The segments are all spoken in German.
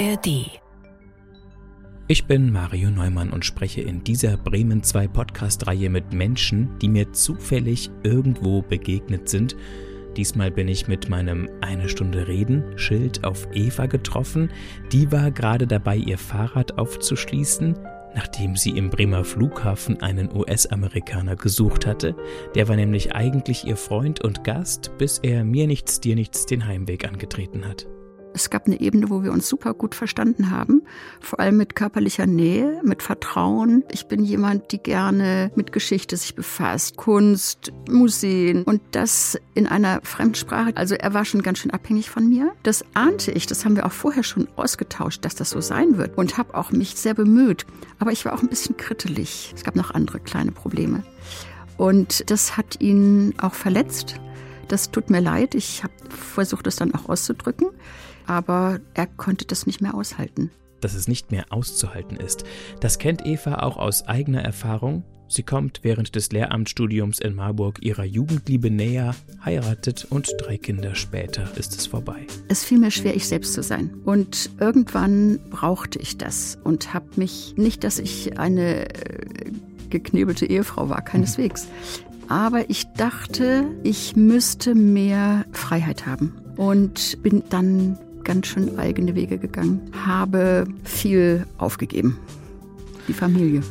ARD. Ich bin Mario Neumann und spreche in dieser Bremen 2 Podcast-Reihe mit Menschen, die mir zufällig irgendwo begegnet sind. Diesmal bin ich mit meinem Eine Stunde Reden Schild auf Eva getroffen. Die war gerade dabei, ihr Fahrrad aufzuschließen, nachdem sie im Bremer Flughafen einen US-Amerikaner gesucht hatte. Der war nämlich eigentlich ihr Freund und Gast, bis er mir nichts, dir nichts den Heimweg angetreten hat. Es gab eine Ebene, wo wir uns super gut verstanden haben, vor allem mit körperlicher Nähe, mit Vertrauen. Ich bin jemand, die gerne mit Geschichte sich befasst, Kunst, Museen und das in einer Fremdsprache. Also er war schon ganz schön abhängig von mir. Das ahnte ich, das haben wir auch vorher schon ausgetauscht, dass das so sein wird und habe auch mich sehr bemüht. Aber ich war auch ein bisschen krittelig. Es gab noch andere kleine Probleme. Und das hat ihn auch verletzt. Das tut mir leid. Ich habe versucht, es dann auch auszudrücken aber er konnte das nicht mehr aushalten. Dass es nicht mehr auszuhalten ist, das kennt Eva auch aus eigener Erfahrung. Sie kommt während des Lehramtsstudiums in Marburg ihrer Jugendliebe näher, heiratet und drei Kinder später ist es vorbei. Es fiel mir schwer, ich selbst zu sein. Und irgendwann brauchte ich das und habe mich, nicht, dass ich eine äh, geknebelte Ehefrau war, keineswegs. Aber ich dachte, ich müsste mehr Freiheit haben und bin dann ganz schön eigene Wege gegangen, habe viel aufgegeben. Die Familie,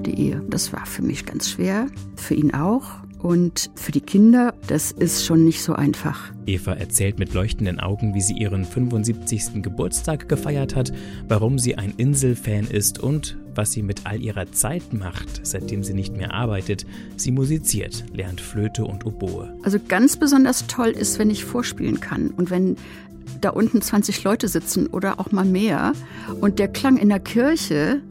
die Ehe. Das war für mich ganz schwer, für ihn auch. Und für die Kinder, das ist schon nicht so einfach. Eva erzählt mit leuchtenden Augen, wie sie ihren 75. Geburtstag gefeiert hat, warum sie ein Inselfan ist und was sie mit all ihrer Zeit macht, seitdem sie nicht mehr arbeitet. Sie musiziert, lernt Flöte und Oboe. Also ganz besonders toll ist, wenn ich vorspielen kann und wenn da unten 20 Leute sitzen oder auch mal mehr und der Klang in der Kirche,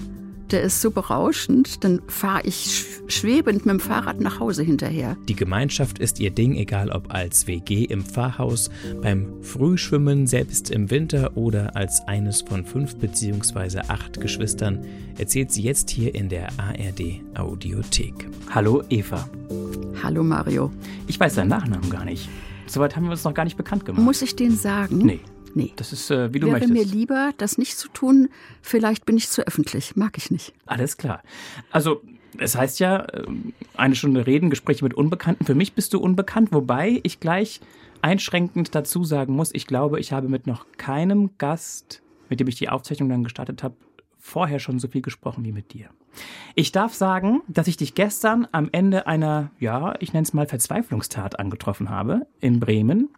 der ist so berauschend, dann fahre ich schwebend mit dem Fahrrad nach Hause hinterher. Die Gemeinschaft ist ihr Ding, egal ob als WG im Pfarrhaus, beim Frühschwimmen, selbst im Winter oder als eines von fünf bzw. acht Geschwistern, erzählt sie jetzt hier in der ARD Audiothek. Hallo Eva. Hallo Mario. Ich weiß deinen Nachnamen gar nicht. Soweit haben wir uns noch gar nicht bekannt gemacht. Muss ich den sagen? Nee. Nee. Das ist, äh, wie du Wäre möchtest. mir lieber, das nicht zu tun. Vielleicht bin ich zu öffentlich. Mag ich nicht. Alles klar. Also, es heißt ja, äh, eine Stunde reden, Gespräche mit Unbekannten. Für mich bist du unbekannt, wobei ich gleich einschränkend dazu sagen muss, ich glaube, ich habe mit noch keinem Gast, mit dem ich die Aufzeichnung dann gestartet habe, vorher schon so viel gesprochen wie mit dir. Ich darf sagen, dass ich dich gestern am Ende einer, ja, ich nenne es mal Verzweiflungstat angetroffen habe in Bremen.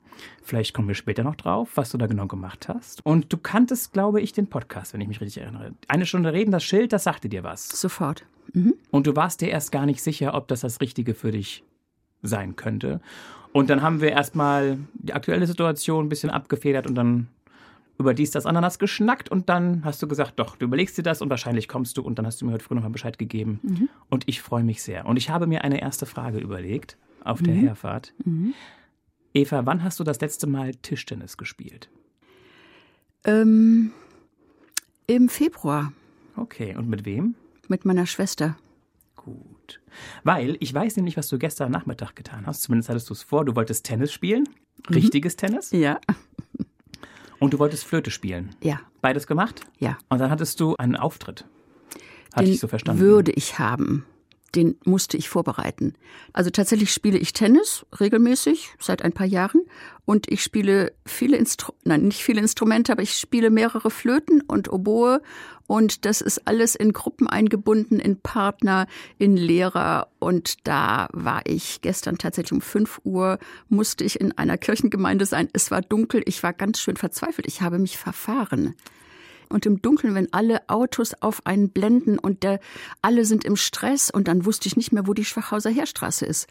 Vielleicht kommen wir später noch drauf, was du da genau gemacht hast. Und du kanntest, glaube ich, den Podcast, wenn ich mich richtig erinnere. Eine Stunde reden, das Schild, das sagte dir was. Sofort. Mhm. Und du warst dir erst gar nicht sicher, ob das das Richtige für dich sein könnte. Und dann haben wir erstmal die aktuelle Situation ein bisschen abgefedert und dann über dies, das, Ananas geschnackt und dann hast du gesagt, doch, du überlegst dir das und wahrscheinlich kommst du und dann hast du mir heute früh nochmal Bescheid gegeben. Mhm. Und ich freue mich sehr. Und ich habe mir eine erste Frage überlegt auf der mhm. Herfahrt. Mhm. Eva, wann hast du das letzte Mal Tischtennis gespielt? Ähm, Im Februar. Okay, und mit wem? Mit meiner Schwester. Gut. Weil ich weiß nämlich, was du gestern Nachmittag getan hast. Zumindest hattest du es vor. Du wolltest Tennis spielen. Mhm. Richtiges Tennis? Ja. Und du wolltest Flöte spielen? Ja. Beides gemacht? Ja. Und dann hattest du einen Auftritt. Hatte Den ich so verstanden? Würde ich haben. Den musste ich vorbereiten. Also tatsächlich spiele ich Tennis regelmäßig seit ein paar Jahren und ich spiele viele Instru nein, nicht viele Instrumente, aber ich spiele mehrere Flöten und Oboe und das ist alles in Gruppen eingebunden, in Partner, in Lehrer. Und da war ich gestern tatsächlich um 5 Uhr, musste ich in einer Kirchengemeinde sein. Es war dunkel, ich war ganz schön verzweifelt. Ich habe mich verfahren. Und im Dunkeln, wenn alle Autos auf einen blenden und der, alle sind im Stress und dann wusste ich nicht mehr, wo die Schwachhauser Heerstraße ist.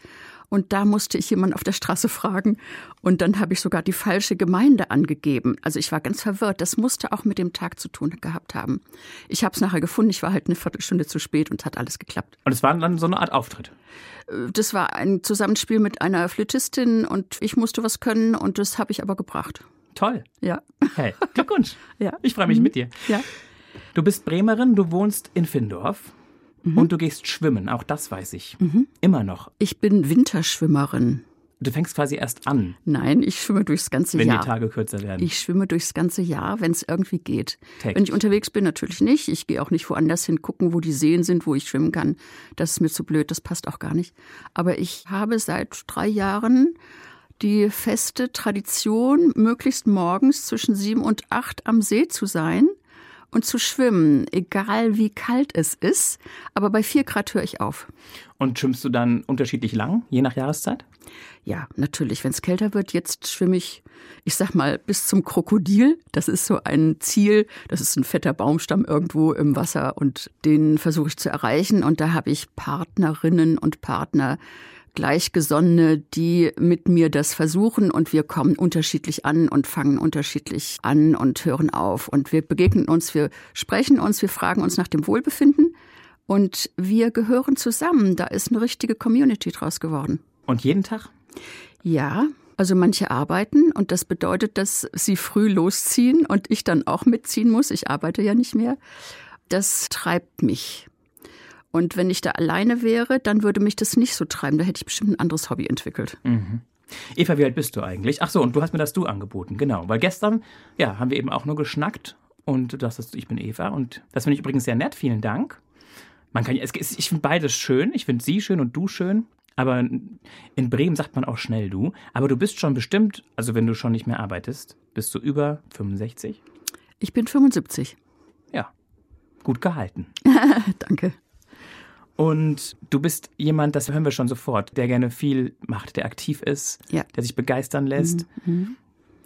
Und da musste ich jemanden auf der Straße fragen. Und dann habe ich sogar die falsche Gemeinde angegeben. Also ich war ganz verwirrt. Das musste auch mit dem Tag zu tun gehabt haben. Ich habe es nachher gefunden. Ich war halt eine Viertelstunde zu spät und es hat alles geklappt. Und es war dann so eine Art Auftritt? Äh, das war ein Zusammenspiel mit einer Flötistin und ich musste was können und das habe ich aber gebracht. Toll. Ja. Hey, Glückwunsch. ja. Ich freue mich mhm. mit dir. Ja. Du bist Bremerin, du wohnst in Findorf. Mhm. Und du gehst schwimmen, auch das weiß ich. Mhm. Immer noch. Ich bin Winterschwimmerin. Du fängst quasi erst an. Nein, ich schwimme durchs ganze wenn Jahr. Wenn die Tage kürzer werden. Ich schwimme durchs ganze Jahr, wenn es irgendwie geht. Täglich. Wenn ich unterwegs bin, natürlich nicht. Ich gehe auch nicht woanders hin gucken, wo die Seen sind, wo ich schwimmen kann. Das ist mir zu blöd, das passt auch gar nicht. Aber ich habe seit drei Jahren die feste Tradition, möglichst morgens zwischen sieben und acht am See zu sein und zu schwimmen, egal wie kalt es ist. Aber bei vier Grad höre ich auf. Und schwimmst du dann unterschiedlich lang, je nach Jahreszeit? Ja, natürlich. Wenn es kälter wird, jetzt schwimme ich, ich sag mal, bis zum Krokodil. Das ist so ein Ziel. Das ist ein fetter Baumstamm irgendwo im Wasser und den versuche ich zu erreichen. Und da habe ich Partnerinnen und Partner, Gleichgesonnene, die mit mir das versuchen und wir kommen unterschiedlich an und fangen unterschiedlich an und hören auf und wir begegnen uns, wir sprechen uns, wir fragen uns nach dem Wohlbefinden und wir gehören zusammen. Da ist eine richtige Community draus geworden. Und jeden Tag? Ja, also manche arbeiten und das bedeutet, dass sie früh losziehen und ich dann auch mitziehen muss. Ich arbeite ja nicht mehr. Das treibt mich. Und wenn ich da alleine wäre, dann würde mich das nicht so treiben. Da hätte ich bestimmt ein anderes Hobby entwickelt. Mhm. Eva, wie alt bist du eigentlich? Ach so, und du hast mir das Du angeboten, genau. Weil gestern, ja, haben wir eben auch nur geschnackt und du sagst, ich bin Eva und das finde ich übrigens sehr nett. Vielen Dank. Man kann, ich finde beides schön. Ich finde sie schön und du schön. Aber in Bremen sagt man auch schnell du. Aber du bist schon bestimmt, also wenn du schon nicht mehr arbeitest, bist du über 65? Ich bin 75. Ja, gut gehalten. Danke. Und du bist jemand, das hören wir schon sofort, der gerne viel macht, der aktiv ist, ja. der sich begeistern lässt, mhm.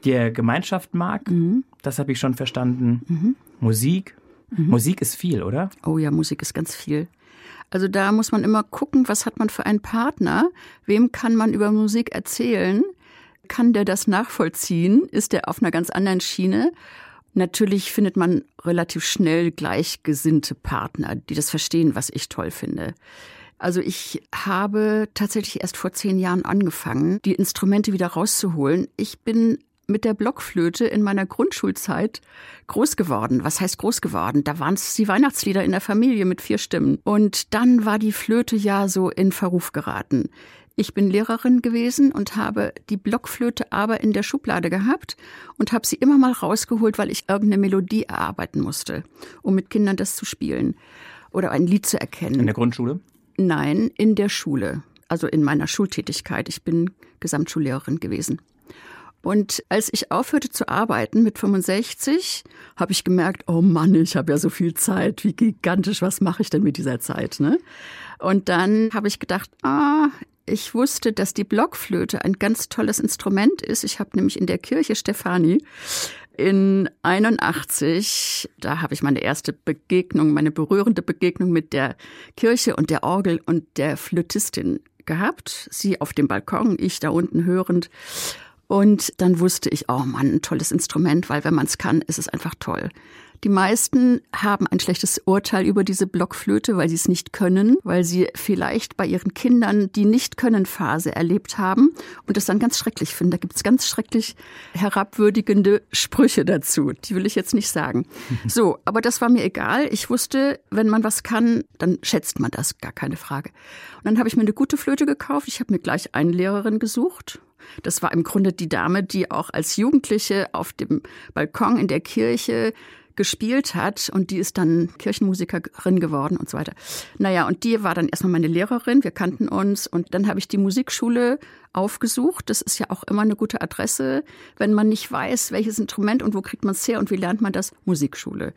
der Gemeinschaft mag. Mhm. Das habe ich schon verstanden. Mhm. Musik. Musik ist viel, oder? Oh ja, Musik ist ganz viel. Also da muss man immer gucken, was hat man für einen Partner, wem kann man über Musik erzählen, kann der das nachvollziehen, ist der auf einer ganz anderen Schiene Natürlich findet man relativ schnell gleichgesinnte Partner, die das verstehen, was ich toll finde. Also ich habe tatsächlich erst vor zehn Jahren angefangen, die Instrumente wieder rauszuholen. Ich bin mit der Blockflöte in meiner Grundschulzeit groß geworden. Was heißt groß geworden? Da waren es die Weihnachtslieder in der Familie mit vier Stimmen. Und dann war die Flöte ja so in Verruf geraten. Ich bin Lehrerin gewesen und habe die Blockflöte aber in der Schublade gehabt und habe sie immer mal rausgeholt, weil ich irgendeine Melodie erarbeiten musste, um mit Kindern das zu spielen oder ein Lied zu erkennen. In der Grundschule? Nein, in der Schule, also in meiner Schultätigkeit. Ich bin Gesamtschullehrerin gewesen. Und als ich aufhörte zu arbeiten mit 65, habe ich gemerkt, oh Mann, ich habe ja so viel Zeit, wie gigantisch, was mache ich denn mit dieser Zeit? Ne? Und dann habe ich gedacht, ah, ich wusste, dass die Blockflöte ein ganz tolles Instrument ist. Ich habe nämlich in der Kirche Stefani in 81, da habe ich meine erste Begegnung, meine berührende Begegnung mit der Kirche und der Orgel und der Flötistin gehabt. Sie auf dem Balkon, ich da unten hörend. Und dann wusste ich, oh Mann, ein tolles Instrument, weil wenn man es kann, ist es einfach toll. Die meisten haben ein schlechtes Urteil über diese Blockflöte, weil sie es nicht können, weil sie vielleicht bei ihren Kindern die Nicht-Können-Phase erlebt haben und es dann ganz schrecklich finden. Da gibt es ganz schrecklich herabwürdigende Sprüche dazu. Die will ich jetzt nicht sagen. So, aber das war mir egal. Ich wusste, wenn man was kann, dann schätzt man das, gar keine Frage. Und dann habe ich mir eine gute Flöte gekauft. Ich habe mir gleich eine Lehrerin gesucht. Das war im Grunde die Dame, die auch als Jugendliche auf dem Balkon in der Kirche gespielt hat und die ist dann Kirchenmusikerin geworden und so weiter. Naja, und die war dann erstmal meine Lehrerin, wir kannten uns und dann habe ich die Musikschule aufgesucht. Das ist ja auch immer eine gute Adresse, wenn man nicht weiß, welches Instrument und wo kriegt man es her und wie lernt man das? Musikschule.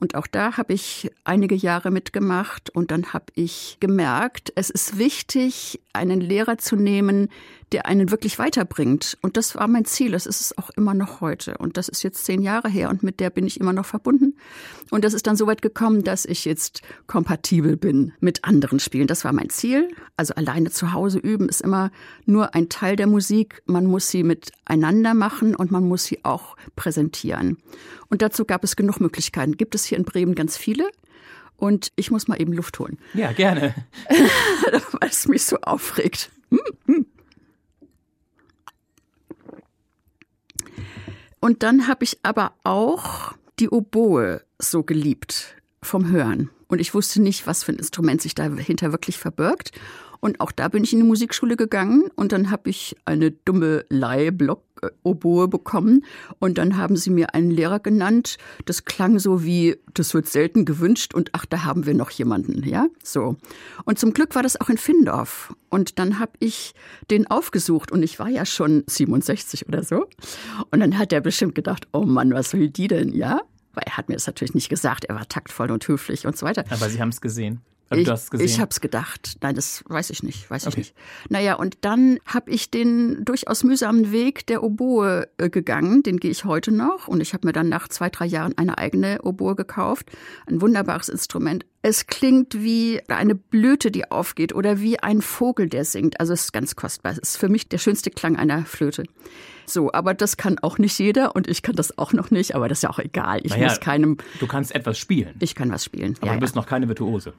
Und auch da habe ich einige Jahre mitgemacht und dann habe ich gemerkt, es ist wichtig, einen Lehrer zu nehmen, der einen wirklich weiterbringt. Und das war mein Ziel. Das ist es auch immer noch heute. Und das ist jetzt zehn Jahre her und mit der bin ich immer noch verbunden. Und das ist dann so weit gekommen, dass ich jetzt kompatibel bin mit anderen Spielen. Das war mein Ziel. Also alleine zu Hause üben ist immer nur ein Teil der Musik. Man muss sie miteinander machen und man muss sie auch präsentieren. Und dazu gab es genug Möglichkeiten. Gibt es hier in Bremen ganz viele. Und ich muss mal eben Luft holen. Ja, gerne. Weil es mich so aufregt. Hm, hm. Und dann habe ich aber auch die Oboe so geliebt vom Hören. Und ich wusste nicht, was für ein Instrument sich dahinter wirklich verbirgt. Und auch da bin ich in die Musikschule gegangen und dann habe ich eine dumme Leihblock-Oboe bekommen. Und dann haben sie mir einen Lehrer genannt. Das klang so wie, das wird selten gewünscht und ach, da haben wir noch jemanden, ja, so. Und zum Glück war das auch in Findorf. Und dann habe ich den aufgesucht und ich war ja schon 67 oder so. Und dann hat er bestimmt gedacht, oh Mann, was will die denn, ja? Weil er hat mir das natürlich nicht gesagt, er war taktvoll und höflich und so weiter. Aber Sie haben es gesehen. Also ich, du hast gesehen. Ich habe es gedacht. Nein, das weiß ich nicht, weiß okay. ich nicht. Naja, und dann habe ich den durchaus mühsamen Weg der Oboe äh, gegangen. Den gehe ich heute noch. Und ich habe mir dann nach zwei, drei Jahren eine eigene Oboe gekauft. Ein wunderbares Instrument. Es klingt wie eine Blüte, die aufgeht oder wie ein Vogel, der singt. Also es ist ganz kostbar. Es ist für mich der schönste Klang einer Flöte. So, aber das kann auch nicht jeder und ich kann das auch noch nicht, aber das ist ja auch egal. Ich naja, muss keinem. Du kannst etwas spielen. Ich kann was spielen. Aber ja, du bist ja. noch keine Virtuose.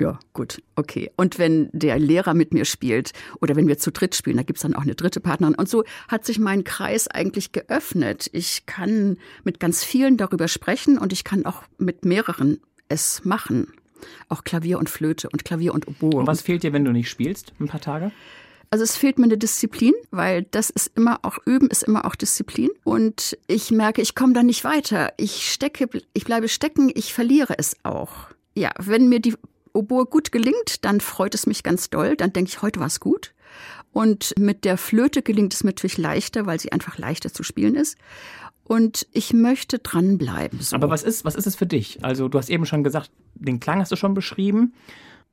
Ja, gut, okay. Und wenn der Lehrer mit mir spielt oder wenn wir zu dritt spielen, da gibt's dann auch eine dritte Partnerin. Und so hat sich mein Kreis eigentlich geöffnet. Ich kann mit ganz vielen darüber sprechen und ich kann auch mit mehreren es machen. Auch Klavier und Flöte und Klavier und Oboe. Und was fehlt dir, wenn du nicht spielst, ein paar Tage? Also es fehlt mir eine Disziplin, weil das ist immer auch Üben, ist immer auch Disziplin. Und ich merke, ich komme da nicht weiter. Ich stecke, ich bleibe stecken, ich verliere es auch. Ja, wenn mir die Oboe gut gelingt, dann freut es mich ganz doll. Dann denke ich, heute war es gut. Und mit der Flöte gelingt es mir natürlich leichter, weil sie einfach leichter zu spielen ist. Und ich möchte dranbleiben. So. Aber was ist, was ist es für dich? Also du hast eben schon gesagt, den Klang hast du schon beschrieben.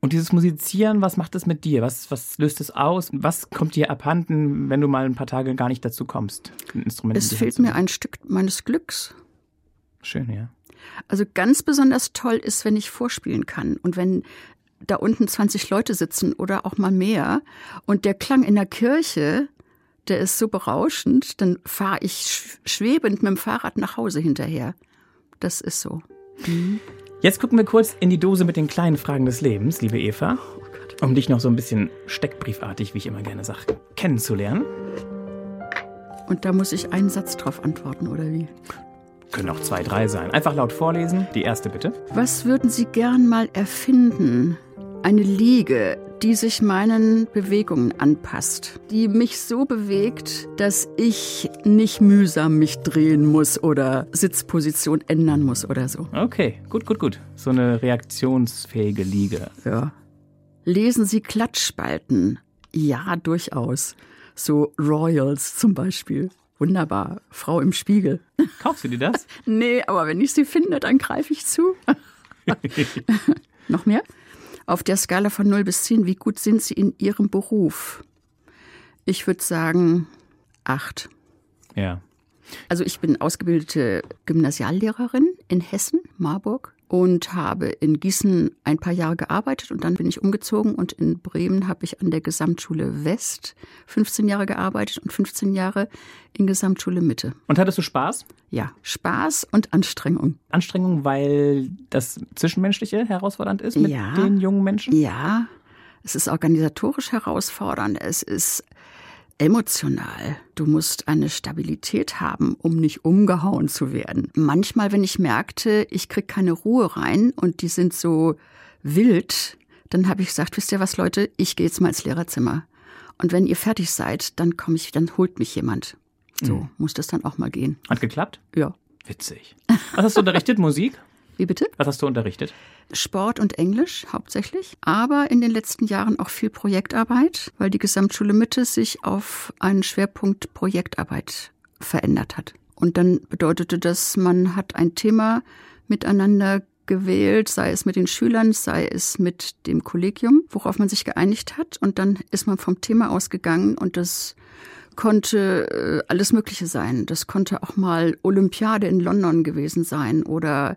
Und dieses Musizieren, was macht es mit dir? Was, was löst es aus? Was kommt dir abhanden, wenn du mal ein paar Tage gar nicht dazu kommst, ein Instrument Es fehlt mir ein Stück meines Glücks. Schön, ja. Also ganz besonders toll ist, wenn ich vorspielen kann und wenn da unten 20 Leute sitzen oder auch mal mehr und der Klang in der Kirche, der ist so berauschend, dann fahre ich schwebend mit dem Fahrrad nach Hause hinterher. Das ist so. Mhm. Jetzt gucken wir kurz in die Dose mit den kleinen Fragen des Lebens, liebe Eva, um dich noch so ein bisschen steckbriefartig, wie ich immer gerne sage, kennenzulernen. Und da muss ich einen Satz drauf antworten, oder wie? Können auch zwei, drei sein. Einfach laut vorlesen. Die erste bitte. Was würden Sie gern mal erfinden? Eine Liege, die sich meinen Bewegungen anpasst, die mich so bewegt, dass ich nicht mühsam mich drehen muss oder Sitzposition ändern muss oder so. Okay, gut, gut, gut. So eine reaktionsfähige Liege. Ja. Lesen Sie Klatschspalten? Ja, durchaus. So Royals zum Beispiel. Wunderbar. Frau im Spiegel. Kaufst du dir das? nee, aber wenn ich sie finde, dann greife ich zu. Noch mehr? Auf der Skala von 0 bis 10, wie gut sind Sie in Ihrem Beruf? Ich würde sagen 8. Ja. Also ich bin ausgebildete Gymnasiallehrerin in Hessen, Marburg und habe in Gießen ein paar Jahre gearbeitet und dann bin ich umgezogen und in Bremen habe ich an der Gesamtschule West 15 Jahre gearbeitet und 15 Jahre in Gesamtschule Mitte. Und hattest du Spaß? Ja, Spaß und Anstrengung. Anstrengung, weil das Zwischenmenschliche herausfordernd ist mit ja, den jungen Menschen? Ja, es ist organisatorisch herausfordernd, es ist emotional. Du musst eine Stabilität haben, um nicht umgehauen zu werden. Manchmal, wenn ich merkte, ich krieg keine Ruhe rein und die sind so wild, dann habe ich gesagt, wisst ihr was, Leute, ich gehe jetzt mal ins Lehrerzimmer. Und wenn ihr fertig seid, dann komme ich, dann holt mich jemand. So mhm. muss das dann auch mal gehen. Hat geklappt? Ja. Witzig. Was hast du unterrichtet? Musik? Wie bitte? Was hast du unterrichtet? Sport und Englisch hauptsächlich, aber in den letzten Jahren auch viel Projektarbeit, weil die Gesamtschule Mitte sich auf einen Schwerpunkt Projektarbeit verändert hat. Und dann bedeutete das, man hat ein Thema miteinander gewählt, sei es mit den Schülern, sei es mit dem Kollegium, worauf man sich geeinigt hat. Und dann ist man vom Thema ausgegangen und das konnte äh, alles Mögliche sein. Das konnte auch mal Olympiade in London gewesen sein oder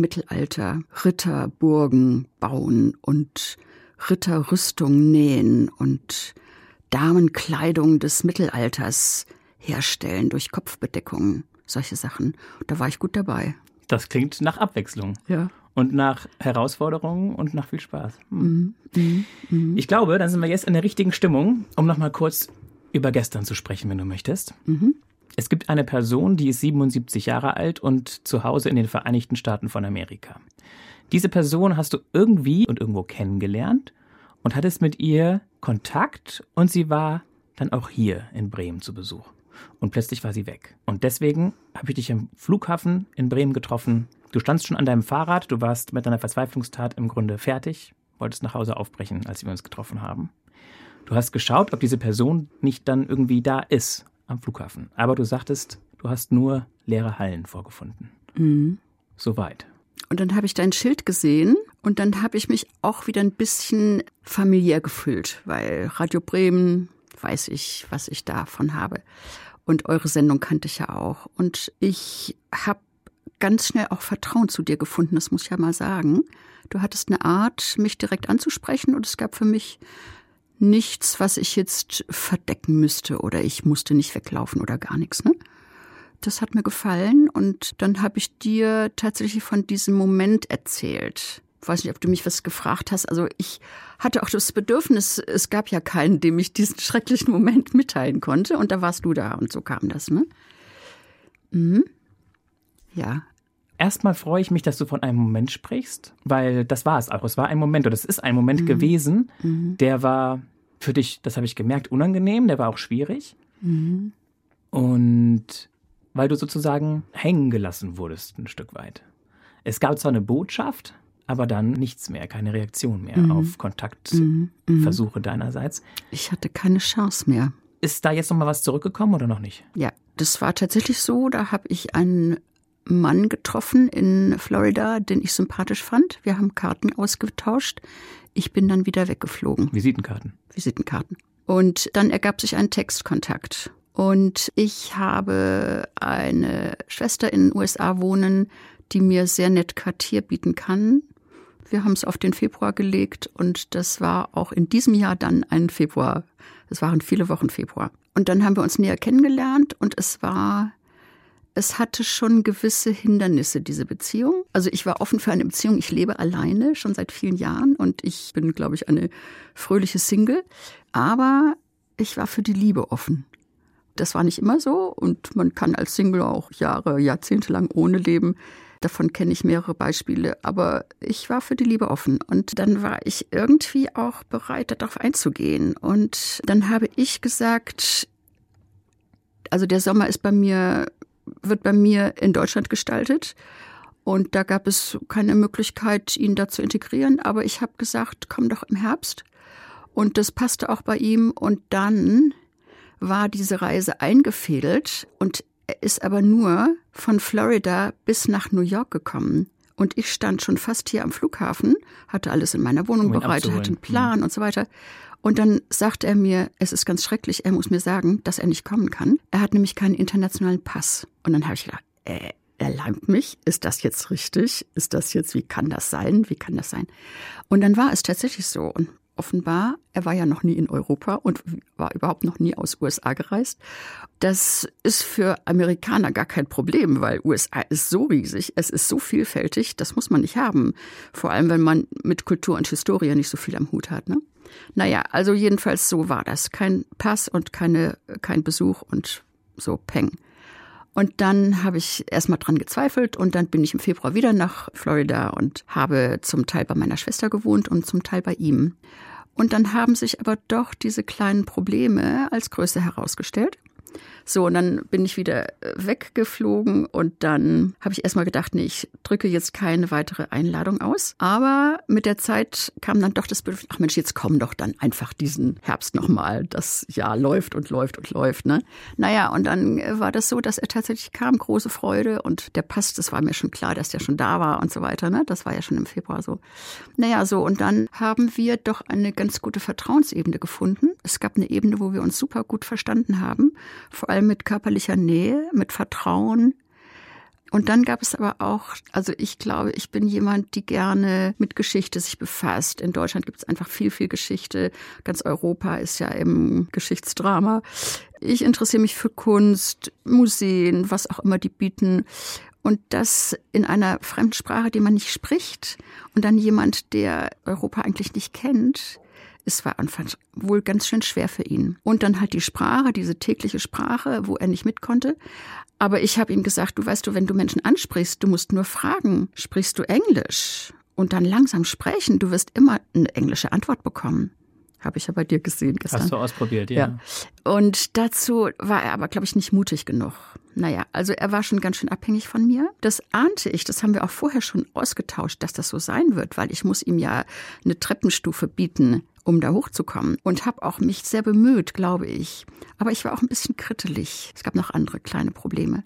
Mittelalter Ritterburgen bauen und Ritterrüstung nähen und Damenkleidung des Mittelalters herstellen durch Kopfbedeckungen, solche Sachen. Da war ich gut dabei. Das klingt nach Abwechslung. Ja. Und nach Herausforderungen und nach viel Spaß. Hm. Mhm. Mhm. Ich glaube, dann sind wir jetzt in der richtigen Stimmung, um nochmal kurz über gestern zu sprechen, wenn du möchtest. Mhm. Es gibt eine Person, die ist 77 Jahre alt und zu Hause in den Vereinigten Staaten von Amerika. Diese Person hast du irgendwie und irgendwo kennengelernt und hattest mit ihr Kontakt und sie war dann auch hier in Bremen zu Besuch. Und plötzlich war sie weg. Und deswegen habe ich dich am Flughafen in Bremen getroffen. Du standst schon an deinem Fahrrad, du warst mit deiner Verzweiflungstat im Grunde fertig, wolltest nach Hause aufbrechen, als wir uns getroffen haben. Du hast geschaut, ob diese Person nicht dann irgendwie da ist am Flughafen. Aber du sagtest, du hast nur leere Hallen vorgefunden. Mhm. Soweit. Und dann habe ich dein Schild gesehen und dann habe ich mich auch wieder ein bisschen familiär gefühlt, weil Radio Bremen weiß ich, was ich davon habe. Und eure Sendung kannte ich ja auch. Und ich habe ganz schnell auch Vertrauen zu dir gefunden, das muss ich ja mal sagen. Du hattest eine Art, mich direkt anzusprechen und es gab für mich nichts, was ich jetzt verdecken müsste oder ich musste nicht weglaufen oder gar nichts. Ne? Das hat mir gefallen und dann habe ich dir tatsächlich von diesem Moment erzählt. Ich weiß nicht, ob du mich was gefragt hast. Also ich hatte auch das Bedürfnis, es gab ja keinen, dem ich diesen schrecklichen Moment mitteilen konnte. Und da warst du da und so kam das, ne? Mhm. Ja. Erstmal freue ich mich, dass du von einem Moment sprichst, weil das war es auch. Es war ein Moment oder es ist ein Moment mhm. gewesen, mhm. der war für dich, das habe ich gemerkt, unangenehm, der war auch schwierig. Mhm. Und weil du sozusagen hängen gelassen wurdest, ein Stück weit. Es gab zwar eine Botschaft, aber dann nichts mehr, keine Reaktion mehr mhm. auf Kontaktversuche mhm. deinerseits. Ich hatte keine Chance mehr. Ist da jetzt noch mal was zurückgekommen oder noch nicht? Ja, das war tatsächlich so. Da habe ich einen Mann getroffen in Florida, den ich sympathisch fand. Wir haben Karten ausgetauscht. Ich bin dann wieder weggeflogen. Visitenkarten. Visitenkarten. Und dann ergab sich ein Textkontakt. Und ich habe eine Schwester in den USA wohnen, die mir sehr nett Quartier bieten kann. Wir haben es auf den Februar gelegt und das war auch in diesem Jahr dann ein Februar. Es waren viele Wochen Februar. Und dann haben wir uns näher kennengelernt und es war, es hatte schon gewisse Hindernisse, diese Beziehung. Also ich war offen für eine Beziehung. Ich lebe alleine schon seit vielen Jahren und ich bin, glaube ich, eine fröhliche Single. Aber ich war für die Liebe offen. Das war nicht immer so und man kann als Single auch Jahre, Jahrzehnte lang ohne leben. Davon kenne ich mehrere Beispiele, aber ich war für die Liebe offen und dann war ich irgendwie auch bereit, darauf einzugehen. Und dann habe ich gesagt, also der Sommer ist bei mir, wird bei mir in Deutschland gestaltet. Und da gab es keine Möglichkeit, ihn da zu integrieren. Aber ich habe gesagt, komm doch im Herbst. Und das passte auch bei ihm. Und dann war diese Reise eingefädelt und er ist aber nur von Florida bis nach New York gekommen. Und ich stand schon fast hier am Flughafen, hatte alles in meiner Wohnung um bereitet, hatte einen Plan mhm. und so weiter. Und dann sagt er mir, es ist ganz schrecklich, er muss mir sagen, dass er nicht kommen kann. Er hat nämlich keinen internationalen Pass. Und dann habe ich gedacht, äh, er leimt mich. Ist das jetzt richtig? Ist das jetzt, wie kann das sein? Wie kann das sein? Und dann war es tatsächlich so. Und offenbar, er war ja noch nie in Europa und war überhaupt noch nie aus USA gereist. Das ist für Amerikaner gar kein Problem, weil USA ist so riesig, es ist so vielfältig, das muss man nicht haben. Vor allem, wenn man mit Kultur und Historie nicht so viel am Hut hat. Ne? Naja, also jedenfalls so war das. Kein Pass und keine, kein Besuch und so Peng. Und dann habe ich erstmal dran gezweifelt und dann bin ich im Februar wieder nach Florida und habe zum Teil bei meiner Schwester gewohnt und zum Teil bei ihm. Und dann haben sich aber doch diese kleinen Probleme als größer herausgestellt. So, und dann bin ich wieder äh, weggeflogen und dann habe ich erstmal gedacht, nee, ich drücke jetzt keine weitere Einladung aus. Aber mit der Zeit kam dann doch das Bedürfnis, ach Mensch, jetzt komm doch dann einfach diesen Herbst nochmal. Das Jahr läuft und läuft und läuft, ne? Naja, und dann äh, war das so, dass er tatsächlich kam, große Freude und der Pass, das war mir schon klar, dass der schon da war und so weiter, ne? Das war ja schon im Februar so. Naja, so, und dann haben wir doch eine ganz gute Vertrauensebene gefunden. Es gab eine Ebene, wo wir uns super gut verstanden haben. Vor allem mit körperlicher Nähe, mit Vertrauen. Und dann gab es aber auch, also ich glaube, ich bin jemand, die gerne mit Geschichte sich befasst. In Deutschland gibt es einfach viel, viel Geschichte. Ganz Europa ist ja im Geschichtsdrama. Ich interessiere mich für Kunst, Museen, was auch immer die bieten. Und das in einer Fremdsprache, die man nicht spricht. Und dann jemand, der Europa eigentlich nicht kennt, es war anfangs wohl ganz schön schwer für ihn. Und dann halt die Sprache, diese tägliche Sprache, wo er nicht mit konnte. Aber ich habe ihm gesagt, du weißt du, wenn du Menschen ansprichst, du musst nur fragen, sprichst du Englisch? und dann langsam sprechen, du wirst immer eine englische Antwort bekommen. Habe ich ja bei dir gesehen gestern. Hast du ausprobiert, ja. ja. Und dazu war er aber, glaube ich, nicht mutig genug. Naja, also er war schon ganz schön abhängig von mir. Das ahnte ich, das haben wir auch vorher schon ausgetauscht, dass das so sein wird, weil ich muss ihm ja eine Treppenstufe bieten, um da hochzukommen. Und habe auch mich sehr bemüht, glaube ich. Aber ich war auch ein bisschen krittelig. Es gab noch andere kleine Probleme.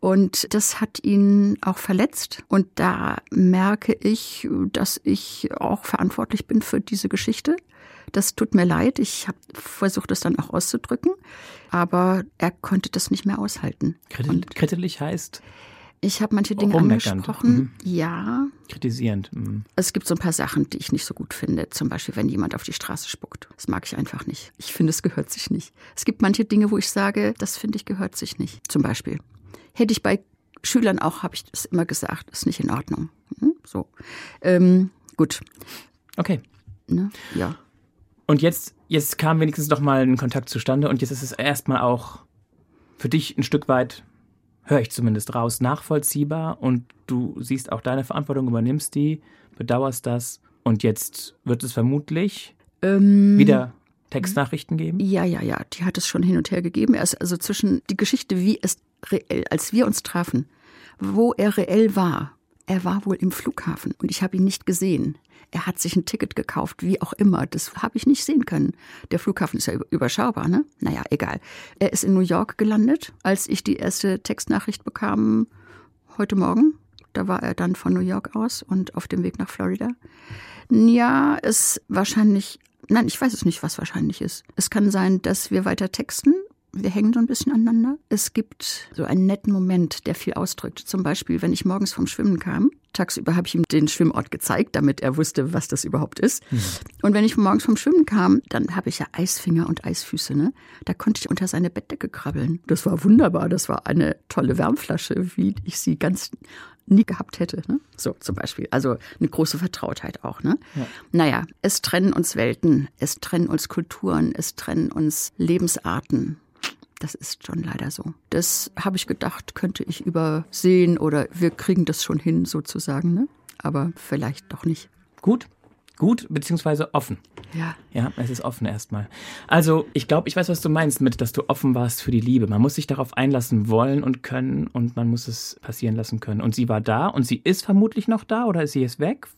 Und das hat ihn auch verletzt. Und da merke ich, dass ich auch verantwortlich bin für diese Geschichte. Das tut mir leid. Ich habe versucht, das dann auch auszudrücken. Aber er konnte das nicht mehr aushalten. Krittelig heißt? Ich habe manche Dinge angesprochen. Mhm. Ja. Kritisierend. Mhm. Es gibt so ein paar Sachen, die ich nicht so gut finde. Zum Beispiel, wenn jemand auf die Straße spuckt. Das mag ich einfach nicht. Ich finde, es gehört sich nicht. Es gibt manche Dinge, wo ich sage, das finde ich gehört sich nicht. Zum Beispiel. Hätte ich bei Schülern auch, habe ich das immer gesagt, ist nicht in Ordnung. Hm? So. Ähm, gut. Okay. Ne? Ja. Und jetzt, jetzt kam wenigstens doch mal ein Kontakt zustande und jetzt ist es erstmal auch für dich ein Stück weit, höre ich zumindest raus, nachvollziehbar und du siehst auch deine Verantwortung, übernimmst die, bedauerst das und jetzt wird es vermutlich ähm, wieder Textnachrichten geben? Ja, ja, ja, die hat es schon hin und her gegeben. Also zwischen die Geschichte, wie es reell, als wir uns trafen, wo er reell war. Er war wohl im Flughafen und ich habe ihn nicht gesehen. Er hat sich ein Ticket gekauft, wie auch immer. Das habe ich nicht sehen können. Der Flughafen ist ja überschaubar, ne? Naja, egal. Er ist in New York gelandet, als ich die erste Textnachricht bekam heute Morgen. Da war er dann von New York aus und auf dem Weg nach Florida. Ja, ist wahrscheinlich, nein, ich weiß es nicht, was wahrscheinlich ist. Es kann sein, dass wir weiter texten wir hängen so ein bisschen aneinander. Es gibt so einen netten Moment, der viel ausdrückt. Zum Beispiel, wenn ich morgens vom Schwimmen kam, tagsüber habe ich ihm den Schwimmort gezeigt, damit er wusste, was das überhaupt ist. Mhm. Und wenn ich morgens vom Schwimmen kam, dann habe ich ja Eisfinger und Eisfüße. Ne? Da konnte ich unter seine Bettdecke krabbeln. Das war wunderbar. Das war eine tolle Wärmflasche, wie ich sie ganz nie gehabt hätte. Ne? So zum Beispiel. Also eine große Vertrautheit auch. Ne? Ja. Naja, es trennen uns Welten, es trennen uns Kulturen, es trennen uns Lebensarten. Das ist schon leider so. Das habe ich gedacht, könnte ich übersehen oder wir kriegen das schon hin sozusagen, ne? aber vielleicht doch nicht. Gut, gut beziehungsweise offen. Ja. Ja, es ist offen erstmal. Also ich glaube, ich weiß, was du meinst mit, dass du offen warst für die Liebe. Man muss sich darauf einlassen wollen und können und man muss es passieren lassen können. Und sie war da und sie ist vermutlich noch da oder ist sie jetzt weg?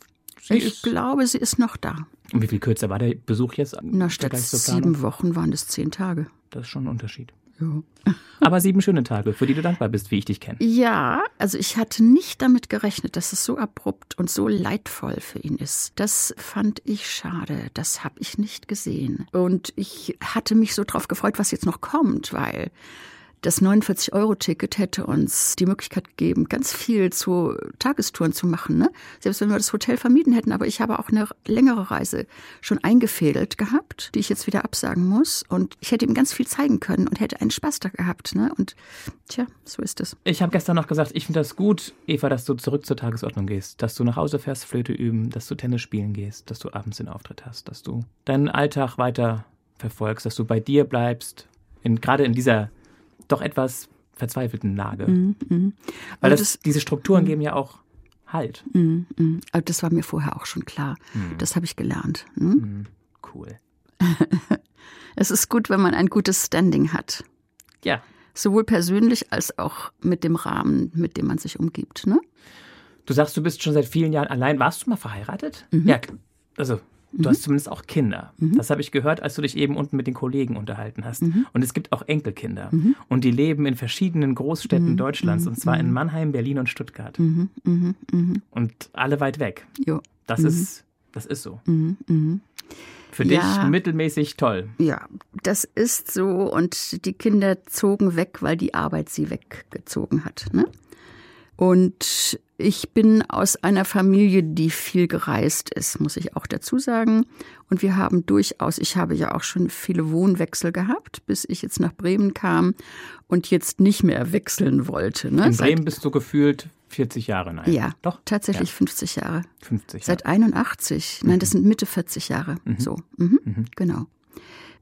Sie ich glaube, sie ist noch da. Und wie viel kürzer war der Besuch jetzt? Na, statt sieben Wochen waren es zehn Tage. Das ist schon ein Unterschied. Ja. Aber sieben schöne Tage, für die du dankbar bist, wie ich dich kenne. Ja, also ich hatte nicht damit gerechnet, dass es so abrupt und so leidvoll für ihn ist. Das fand ich schade. Das habe ich nicht gesehen. Und ich hatte mich so drauf gefreut, was jetzt noch kommt, weil das 49-Euro-Ticket hätte uns die Möglichkeit gegeben, ganz viel zu Tagestouren zu machen. Ne? Selbst wenn wir das Hotel vermieden hätten. Aber ich habe auch eine längere Reise schon eingefädelt gehabt, die ich jetzt wieder absagen muss. Und ich hätte ihm ganz viel zeigen können und hätte einen Spaß da gehabt. Ne? Und tja, so ist es. Ich habe gestern noch gesagt, ich finde das gut, Eva, dass du zurück zur Tagesordnung gehst. Dass du nach Hause fährst, Flöte üben, dass du Tennis spielen gehst, dass du abends den Auftritt hast, dass du deinen Alltag weiter verfolgst, dass du bei dir bleibst. In, gerade in dieser doch etwas verzweifelten Lage. Mm, mm. Weil das, das, diese Strukturen mm. geben ja auch Halt. Mm, mm. Aber das war mir vorher auch schon klar. Mm. Das habe ich gelernt. Hm? Cool. es ist gut, wenn man ein gutes Standing hat. Ja. Sowohl persönlich als auch mit dem Rahmen, mit dem man sich umgibt. Ne? Du sagst, du bist schon seit vielen Jahren allein. Warst du mal verheiratet? Mhm. Ja, also Du mhm. hast zumindest auch Kinder. Mhm. Das habe ich gehört, als du dich eben unten mit den Kollegen unterhalten hast. Mhm. Und es gibt auch Enkelkinder. Mhm. Und die leben in verschiedenen Großstädten mhm. Deutschlands. Und zwar in mhm. Mannheim, Berlin und Stuttgart. Und alle weit weg. Jo. Das, ist, das ist so. Für dich ja, mittelmäßig toll. Ja, das ist so. Und die Kinder zogen weg, weil die Arbeit sie weggezogen hat. Ne? Und ich bin aus einer Familie, die viel gereist ist, muss ich auch dazu sagen. Und wir haben durchaus, ich habe ja auch schon viele Wohnwechsel gehabt, bis ich jetzt nach Bremen kam und jetzt nicht mehr wechseln wollte. Ne? In Bremen bist du gefühlt 40 Jahre, nein? Ja, doch. Tatsächlich ja. 50 Jahre. 50 Jahre. Seit 81. Nein, das sind Mitte 40 Jahre. Mhm. So, mhm. Mhm. genau.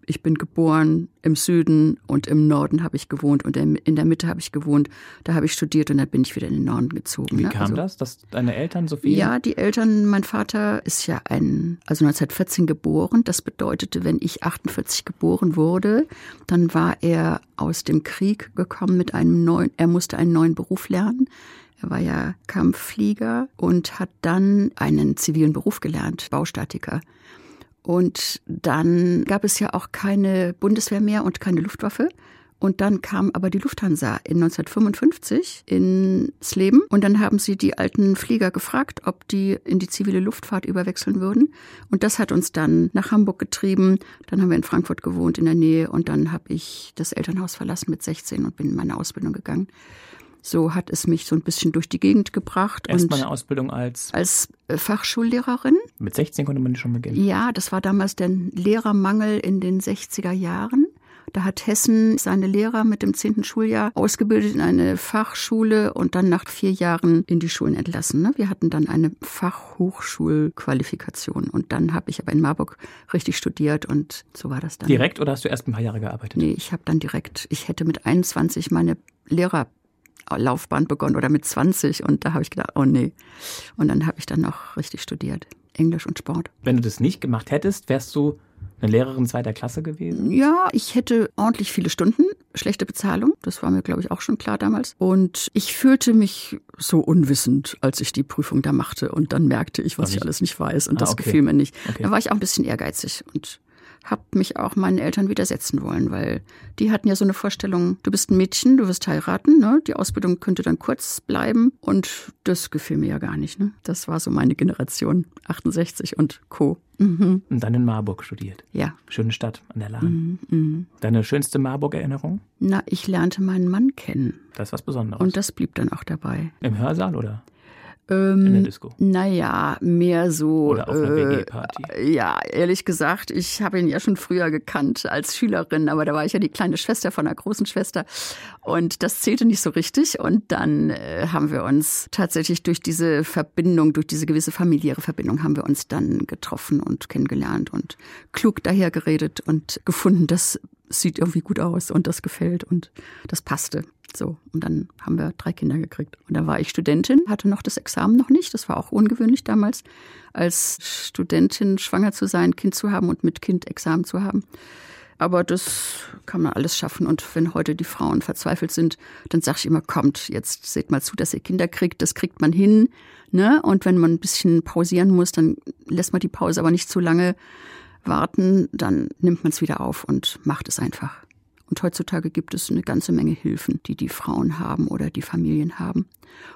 Ich bin geboren im Süden und im Norden habe ich gewohnt und in der Mitte habe ich gewohnt. Da habe ich studiert und dann bin ich wieder in den Norden gezogen. Wie ne? kam also, das, dass deine Eltern so viel? Ja, die Eltern, mein Vater ist ja ein, also 1914 geboren. Das bedeutete, wenn ich 48 geboren wurde, dann war er aus dem Krieg gekommen mit einem neuen, er musste einen neuen Beruf lernen. Er war ja Kampfflieger und hat dann einen zivilen Beruf gelernt, Baustatiker. Und dann gab es ja auch keine Bundeswehr mehr und keine Luftwaffe. Und dann kam aber die Lufthansa in 1955 ins Leben. Und dann haben sie die alten Flieger gefragt, ob die in die zivile Luftfahrt überwechseln würden. Und das hat uns dann nach Hamburg getrieben. Dann haben wir in Frankfurt gewohnt in der Nähe. Und dann habe ich das Elternhaus verlassen mit 16 und bin in meine Ausbildung gegangen. So hat es mich so ein bisschen durch die Gegend gebracht. Erst mal eine Ausbildung als? Als äh, Fachschullehrerin. Mit 16 konnte man schon beginnen? Ja, das war damals der Lehrermangel in den 60er Jahren. Da hat Hessen seine Lehrer mit dem zehnten Schuljahr ausgebildet in eine Fachschule und dann nach vier Jahren in die Schulen entlassen. Ne? Wir hatten dann eine Fachhochschulqualifikation und dann habe ich aber in Marburg richtig studiert und so war das dann. Direkt oder hast du erst ein paar Jahre gearbeitet? Nee, ich habe dann direkt, ich hätte mit 21 meine Lehrer Laufbahn begonnen oder mit 20 und da habe ich gedacht, oh nee. Und dann habe ich dann noch richtig studiert, Englisch und Sport. Wenn du das nicht gemacht hättest, wärst du eine Lehrerin zweiter Klasse gewesen? Ja, ich hätte ordentlich viele Stunden, schlechte Bezahlung. Das war mir, glaube ich, auch schon klar damals. Und ich fühlte mich so unwissend, als ich die Prüfung da machte. Und dann merkte ich, was ich alles nicht weiß. Und ah, das okay. gefiel mir nicht. Okay. Da war ich auch ein bisschen ehrgeizig und habe mich auch meinen Eltern widersetzen wollen, weil die hatten ja so eine Vorstellung, du bist ein Mädchen, du wirst heiraten, ne? die Ausbildung könnte dann kurz bleiben und das gefiel mir ja gar nicht. Ne? Das war so meine Generation, 68 und Co. Mhm. Und dann in Marburg studiert. Ja. Schöne Stadt an der Lahn. Mhm, mh. Deine schönste Marburg-Erinnerung? Na, ich lernte meinen Mann kennen. Das ist was Besonderes. Und das blieb dann auch dabei. Im Hörsaal oder? Ähm, in der Disco? Naja, mehr so. Oder auf einer äh, WG-Party? Ja, ehrlich gesagt, ich habe ihn ja schon früher gekannt als Schülerin, aber da war ich ja die kleine Schwester von einer großen Schwester und das zählte nicht so richtig. Und dann äh, haben wir uns tatsächlich durch diese Verbindung, durch diese gewisse familiäre Verbindung, haben wir uns dann getroffen und kennengelernt und klug dahergeredet und gefunden, das sieht irgendwie gut aus und das gefällt und das passte. So, und dann haben wir drei Kinder gekriegt. Und da war ich Studentin, hatte noch das Examen noch nicht. Das war auch ungewöhnlich damals, als Studentin schwanger zu sein, Kind zu haben und mit Kind Examen zu haben. Aber das kann man alles schaffen. Und wenn heute die Frauen verzweifelt sind, dann sage ich immer, kommt, jetzt seht mal zu, dass ihr Kinder kriegt. Das kriegt man hin. Ne? Und wenn man ein bisschen pausieren muss, dann lässt man die Pause aber nicht zu lange warten. Dann nimmt man es wieder auf und macht es einfach. Und heutzutage gibt es eine ganze Menge Hilfen, die die Frauen haben oder die Familien haben.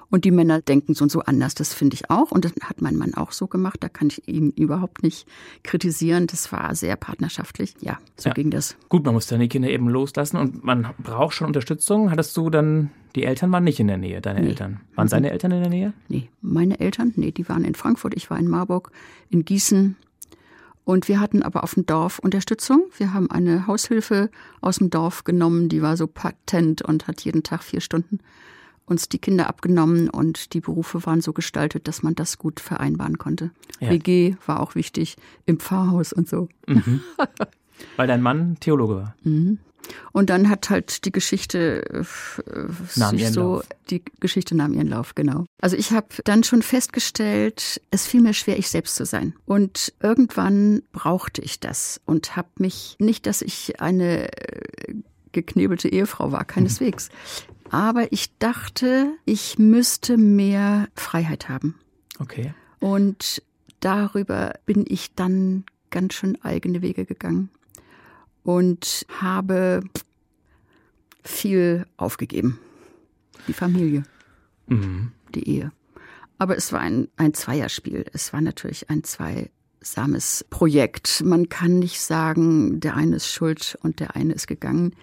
Und die Männer denken so und so anders, das finde ich auch. Und das hat mein Mann auch so gemacht. Da kann ich ihn überhaupt nicht kritisieren. Das war sehr partnerschaftlich. Ja, so ja. ging das. Gut, man muss deine Kinder eben loslassen und man braucht schon Unterstützung. Hattest du dann, die Eltern waren nicht in der Nähe, deine nee. Eltern? Waren mhm. seine Eltern in der Nähe? Nee, meine Eltern, nee, die waren in Frankfurt. Ich war in Marburg, in Gießen, und wir hatten aber auf dem Dorf Unterstützung. Wir haben eine Haushilfe aus dem Dorf genommen, die war so patent und hat jeden Tag vier Stunden uns die Kinder abgenommen und die Berufe waren so gestaltet, dass man das gut vereinbaren konnte. Ja. WG war auch wichtig im Pfarrhaus und so. Mhm. Weil dein Mann Theologe war. Mhm. Und dann hat halt die Geschichte äh, nahm sich so Lauf. die Geschichte nahm ihren Lauf, genau. Also ich habe dann schon festgestellt, es fiel mir schwer, ich selbst zu sein. Und irgendwann brauchte ich das und habe mich nicht, dass ich eine äh, geknebelte Ehefrau war, keineswegs. Aber ich dachte, ich müsste mehr Freiheit haben. Okay. Und darüber bin ich dann ganz schön eigene Wege gegangen und habe viel aufgegeben. Die Familie, mhm. die Ehe. Aber es war ein, ein Zweierspiel. Es war natürlich ein zweisames Projekt. Man kann nicht sagen, der eine ist schuld und der eine ist gegangen.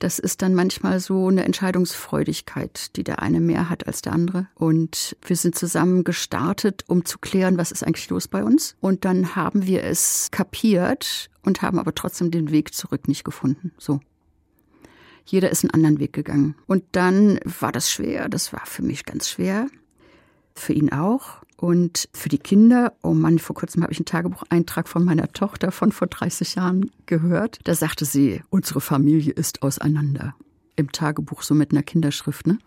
Das ist dann manchmal so eine Entscheidungsfreudigkeit, die der eine mehr hat als der andere. Und wir sind zusammen gestartet, um zu klären, was ist eigentlich los bei uns. Und dann haben wir es kapiert und haben aber trotzdem den Weg zurück nicht gefunden. So. Jeder ist einen anderen Weg gegangen. Und dann war das schwer. Das war für mich ganz schwer. Für ihn auch. Und für die Kinder, oh Mann, vor kurzem habe ich einen Tagebucheintrag von meiner Tochter von vor 30 Jahren gehört. Da sagte sie, unsere Familie ist auseinander. Im Tagebuch, so mit einer Kinderschrift, ne?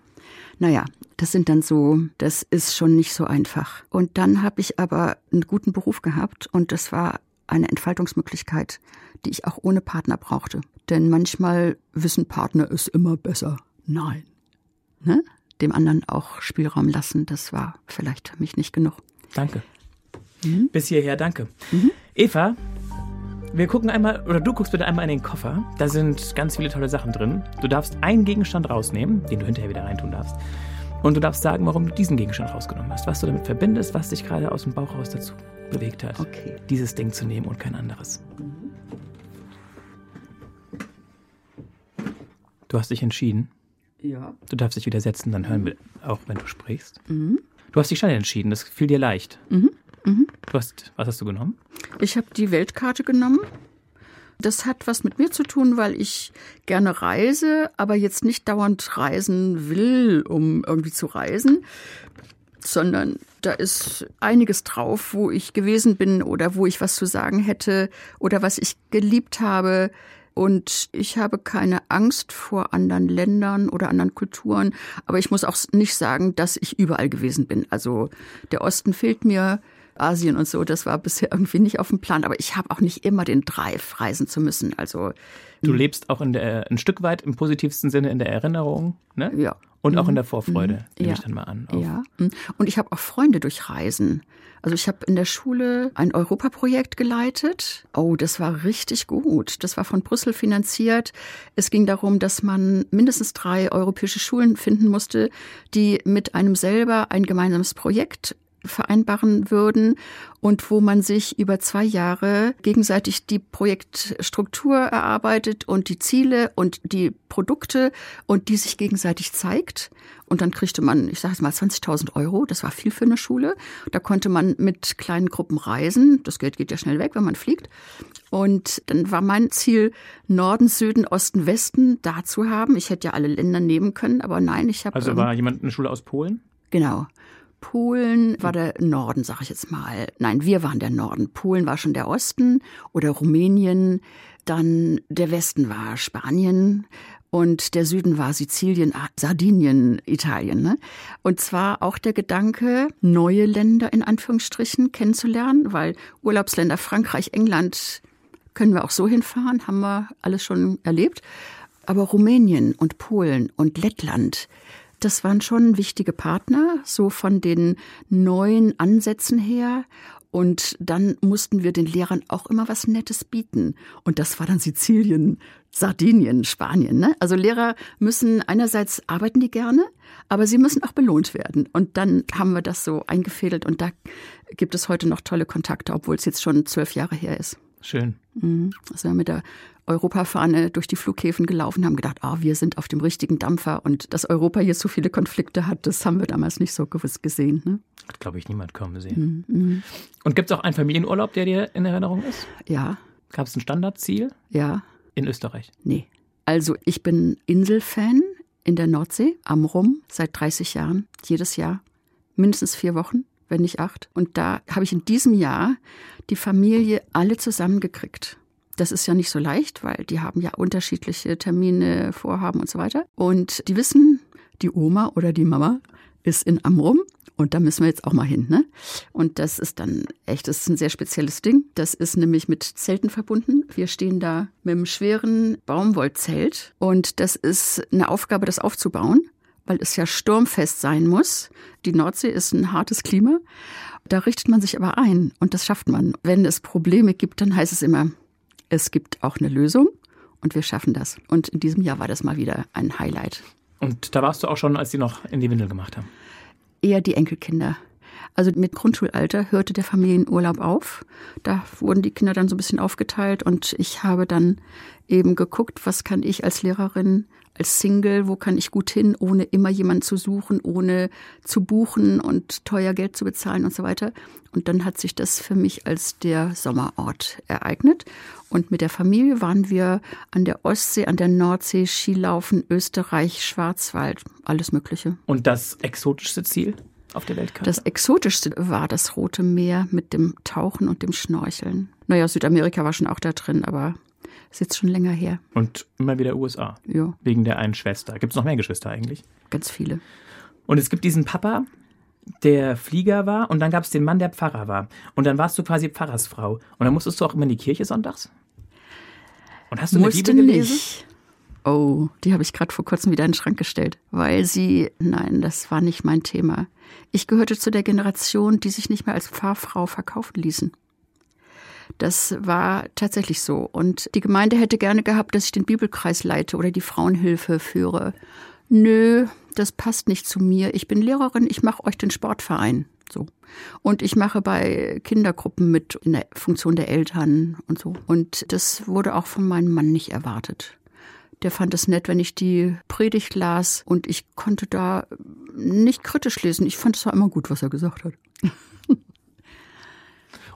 Naja, das sind dann so, das ist schon nicht so einfach. Und dann habe ich aber einen guten Beruf gehabt und das war eine Entfaltungsmöglichkeit, die ich auch ohne Partner brauchte. Denn manchmal wissen Partner es immer besser. Nein. Ne? Dem anderen auch Spielraum lassen, das war vielleicht für mich nicht genug. Danke. Mhm. Bis hierher, danke. Mhm. Eva, wir gucken einmal, oder du guckst bitte einmal in den Koffer. Da sind ganz viele tolle Sachen drin. Du darfst einen Gegenstand rausnehmen, den du hinterher wieder reintun darfst. Und du darfst sagen, warum du diesen Gegenstand rausgenommen hast, was du damit verbindest, was dich gerade aus dem Bauch raus dazu bewegt hat, okay. dieses Ding zu nehmen und kein anderes. Du hast dich entschieden. Ja. Du darfst dich wieder setzen, dann hören wir auch, wenn du sprichst. Mhm. Du hast dich schnell entschieden, das fiel dir leicht. Mhm. Mhm. Du hast, was hast du genommen? Ich habe die Weltkarte genommen. Das hat was mit mir zu tun, weil ich gerne reise, aber jetzt nicht dauernd reisen will, um irgendwie zu reisen, sondern da ist einiges drauf, wo ich gewesen bin oder wo ich was zu sagen hätte oder was ich geliebt habe. Und ich habe keine Angst vor anderen Ländern oder anderen Kulturen. Aber ich muss auch nicht sagen, dass ich überall gewesen bin. Also der Osten fehlt mir. Asien und so, das war bisher irgendwie nicht auf dem Plan. Aber ich habe auch nicht immer den Drive, reisen zu müssen. Also du lebst auch in der, ein Stück weit im positivsten Sinne in der Erinnerung, ne? Ja. Und auch in der mhm. Vorfreude, mhm. nehme ja. ich dann mal an. Auf. Ja. Mhm. Und ich habe auch Freunde durch Reisen. Also ich habe in der Schule ein Europaprojekt geleitet. Oh, das war richtig gut. Das war von Brüssel finanziert. Es ging darum, dass man mindestens drei europäische Schulen finden musste, die mit einem selber ein gemeinsames Projekt vereinbaren würden und wo man sich über zwei Jahre gegenseitig die Projektstruktur erarbeitet und die Ziele und die Produkte und die sich gegenseitig zeigt. Und dann kriegte man, ich sage jetzt mal, 20.000 Euro. Das war viel für eine Schule. Da konnte man mit kleinen Gruppen reisen. Das Geld geht ja schnell weg, wenn man fliegt. Und dann war mein Ziel, Norden, Süden, Osten, Westen da zu haben. Ich hätte ja alle Länder nehmen können, aber nein, ich habe. Also war jemand eine Schule aus Polen? Genau. Polen war der Norden, sag ich jetzt mal. Nein, wir waren der Norden. Polen war schon der Osten oder Rumänien. Dann der Westen war Spanien und der Süden war Sizilien, Sardinien, Italien. Ne? Und zwar auch der Gedanke, neue Länder in Anführungsstrichen kennenzulernen, weil Urlaubsländer Frankreich, England können wir auch so hinfahren, haben wir alles schon erlebt. Aber Rumänien und Polen und Lettland, das waren schon wichtige Partner, so von den neuen Ansätzen her. Und dann mussten wir den Lehrern auch immer was Nettes bieten. Und das war dann Sizilien, Sardinien, Spanien. Ne? Also Lehrer müssen einerseits arbeiten die gerne, aber sie müssen auch belohnt werden. Und dann haben wir das so eingefädelt und da gibt es heute noch tolle Kontakte, obwohl es jetzt schon zwölf Jahre her ist. Schön. Mhm. Also mit der Europafahne durch die Flughäfen gelaufen, haben gedacht, ah, wir sind auf dem richtigen Dampfer und dass Europa hier so viele Konflikte hat, das haben wir damals nicht so gewiss gesehen. Ne? Hat, glaube ich, niemand kaum gesehen. Mhm. mhm. Und gibt es auch einen Familienurlaub, der dir in Erinnerung ist? Ja. Gab es ein Standardziel? Ja. In Österreich? Nee. Also ich bin Inselfan in der Nordsee, am Rum, seit 30 Jahren, jedes Jahr, mindestens vier Wochen wenn nicht acht. Und da habe ich in diesem Jahr die Familie alle zusammengekriegt. Das ist ja nicht so leicht, weil die haben ja unterschiedliche Termine, Vorhaben und so weiter. Und die wissen, die Oma oder die Mama ist in Amrum und da müssen wir jetzt auch mal hin. Ne? Und das ist dann echt, das ist ein sehr spezielles Ding. Das ist nämlich mit Zelten verbunden. Wir stehen da mit einem schweren Baumwollzelt und das ist eine Aufgabe, das aufzubauen, weil es ja sturmfest sein muss. Die Nordsee ist ein hartes Klima. Da richtet man sich aber ein und das schafft man. Wenn es Probleme gibt, dann heißt es immer, es gibt auch eine Lösung und wir schaffen das. Und in diesem Jahr war das mal wieder ein Highlight. Und da warst du auch schon, als die noch in die Windel gemacht haben? Eher die Enkelkinder. Also mit Grundschulalter hörte der Familienurlaub auf. Da wurden die Kinder dann so ein bisschen aufgeteilt und ich habe dann eben geguckt, was kann ich als Lehrerin als Single, wo kann ich gut hin, ohne immer jemanden zu suchen, ohne zu buchen und teuer Geld zu bezahlen und so weiter. Und dann hat sich das für mich als der Sommerort ereignet. Und mit der Familie waren wir an der Ostsee, an der Nordsee, Skilaufen, Österreich, Schwarzwald, alles Mögliche. Und das exotischste Ziel? auf der Weltkarte? Das exotischste war das Rote Meer mit dem Tauchen und dem Schnorcheln. Naja, Südamerika war schon auch da drin, aber ist jetzt schon länger her. Und immer wieder USA. Ja. Wegen der einen Schwester. Gibt es noch mehr Geschwister eigentlich? Ganz viele. Und es gibt diesen Papa, der Flieger war, und dann gab es den Mann, der Pfarrer war. Und dann warst du quasi Pfarrersfrau. Und dann musstest du auch immer in die Kirche sonntags? Und hast du Musste eine Bibel gelesen? nicht. Oh, die habe ich gerade vor kurzem wieder in den Schrank gestellt, weil sie, nein, das war nicht mein Thema. Ich gehörte zu der Generation, die sich nicht mehr als Pfarrfrau verkaufen ließen. Das war tatsächlich so. Und die Gemeinde hätte gerne gehabt, dass ich den Bibelkreis leite oder die Frauenhilfe führe. Nö, das passt nicht zu mir. Ich bin Lehrerin, ich mache euch den Sportverein. So. Und ich mache bei Kindergruppen mit in der Funktion der Eltern und so. Und das wurde auch von meinem Mann nicht erwartet. Der fand es nett, wenn ich die Predigt las und ich konnte da nicht kritisch lesen. Ich fand es war immer gut, was er gesagt hat.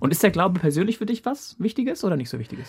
Und ist der Glaube persönlich für dich was Wichtiges oder nicht so Wichtiges?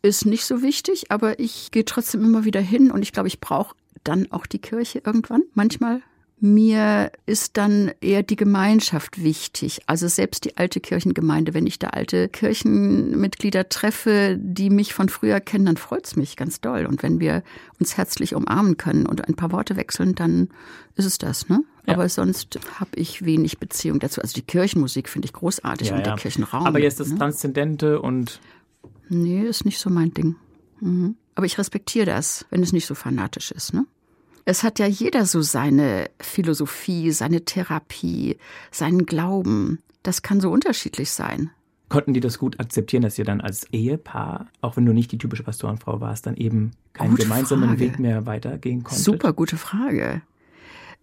Ist nicht so wichtig, aber ich gehe trotzdem immer wieder hin und ich glaube, ich brauche dann auch die Kirche irgendwann. Manchmal mir ist dann eher die Gemeinschaft wichtig. Also selbst die alte Kirchengemeinde. Wenn ich da alte Kirchenmitglieder treffe, die mich von früher kennen, dann freut's mich ganz doll. Und wenn wir uns herzlich umarmen können und ein paar Worte wechseln, dann ist es das, ne? Ja. Aber sonst habe ich wenig Beziehung dazu. Also die Kirchenmusik finde ich großartig und der Kirchenraum. Aber jetzt das ne? Transzendente und Nee, ist nicht so mein Ding. Mhm. Aber ich respektiere das, wenn es nicht so fanatisch ist, ne? Es hat ja jeder so seine Philosophie, seine Therapie, seinen Glauben. Das kann so unterschiedlich sein. konnten die das gut akzeptieren, dass ihr dann als Ehepaar, auch wenn du nicht die typische Pastorenfrau warst, dann eben keinen Gute gemeinsamen Frage. Weg mehr weitergehen konntet? Super gute Frage.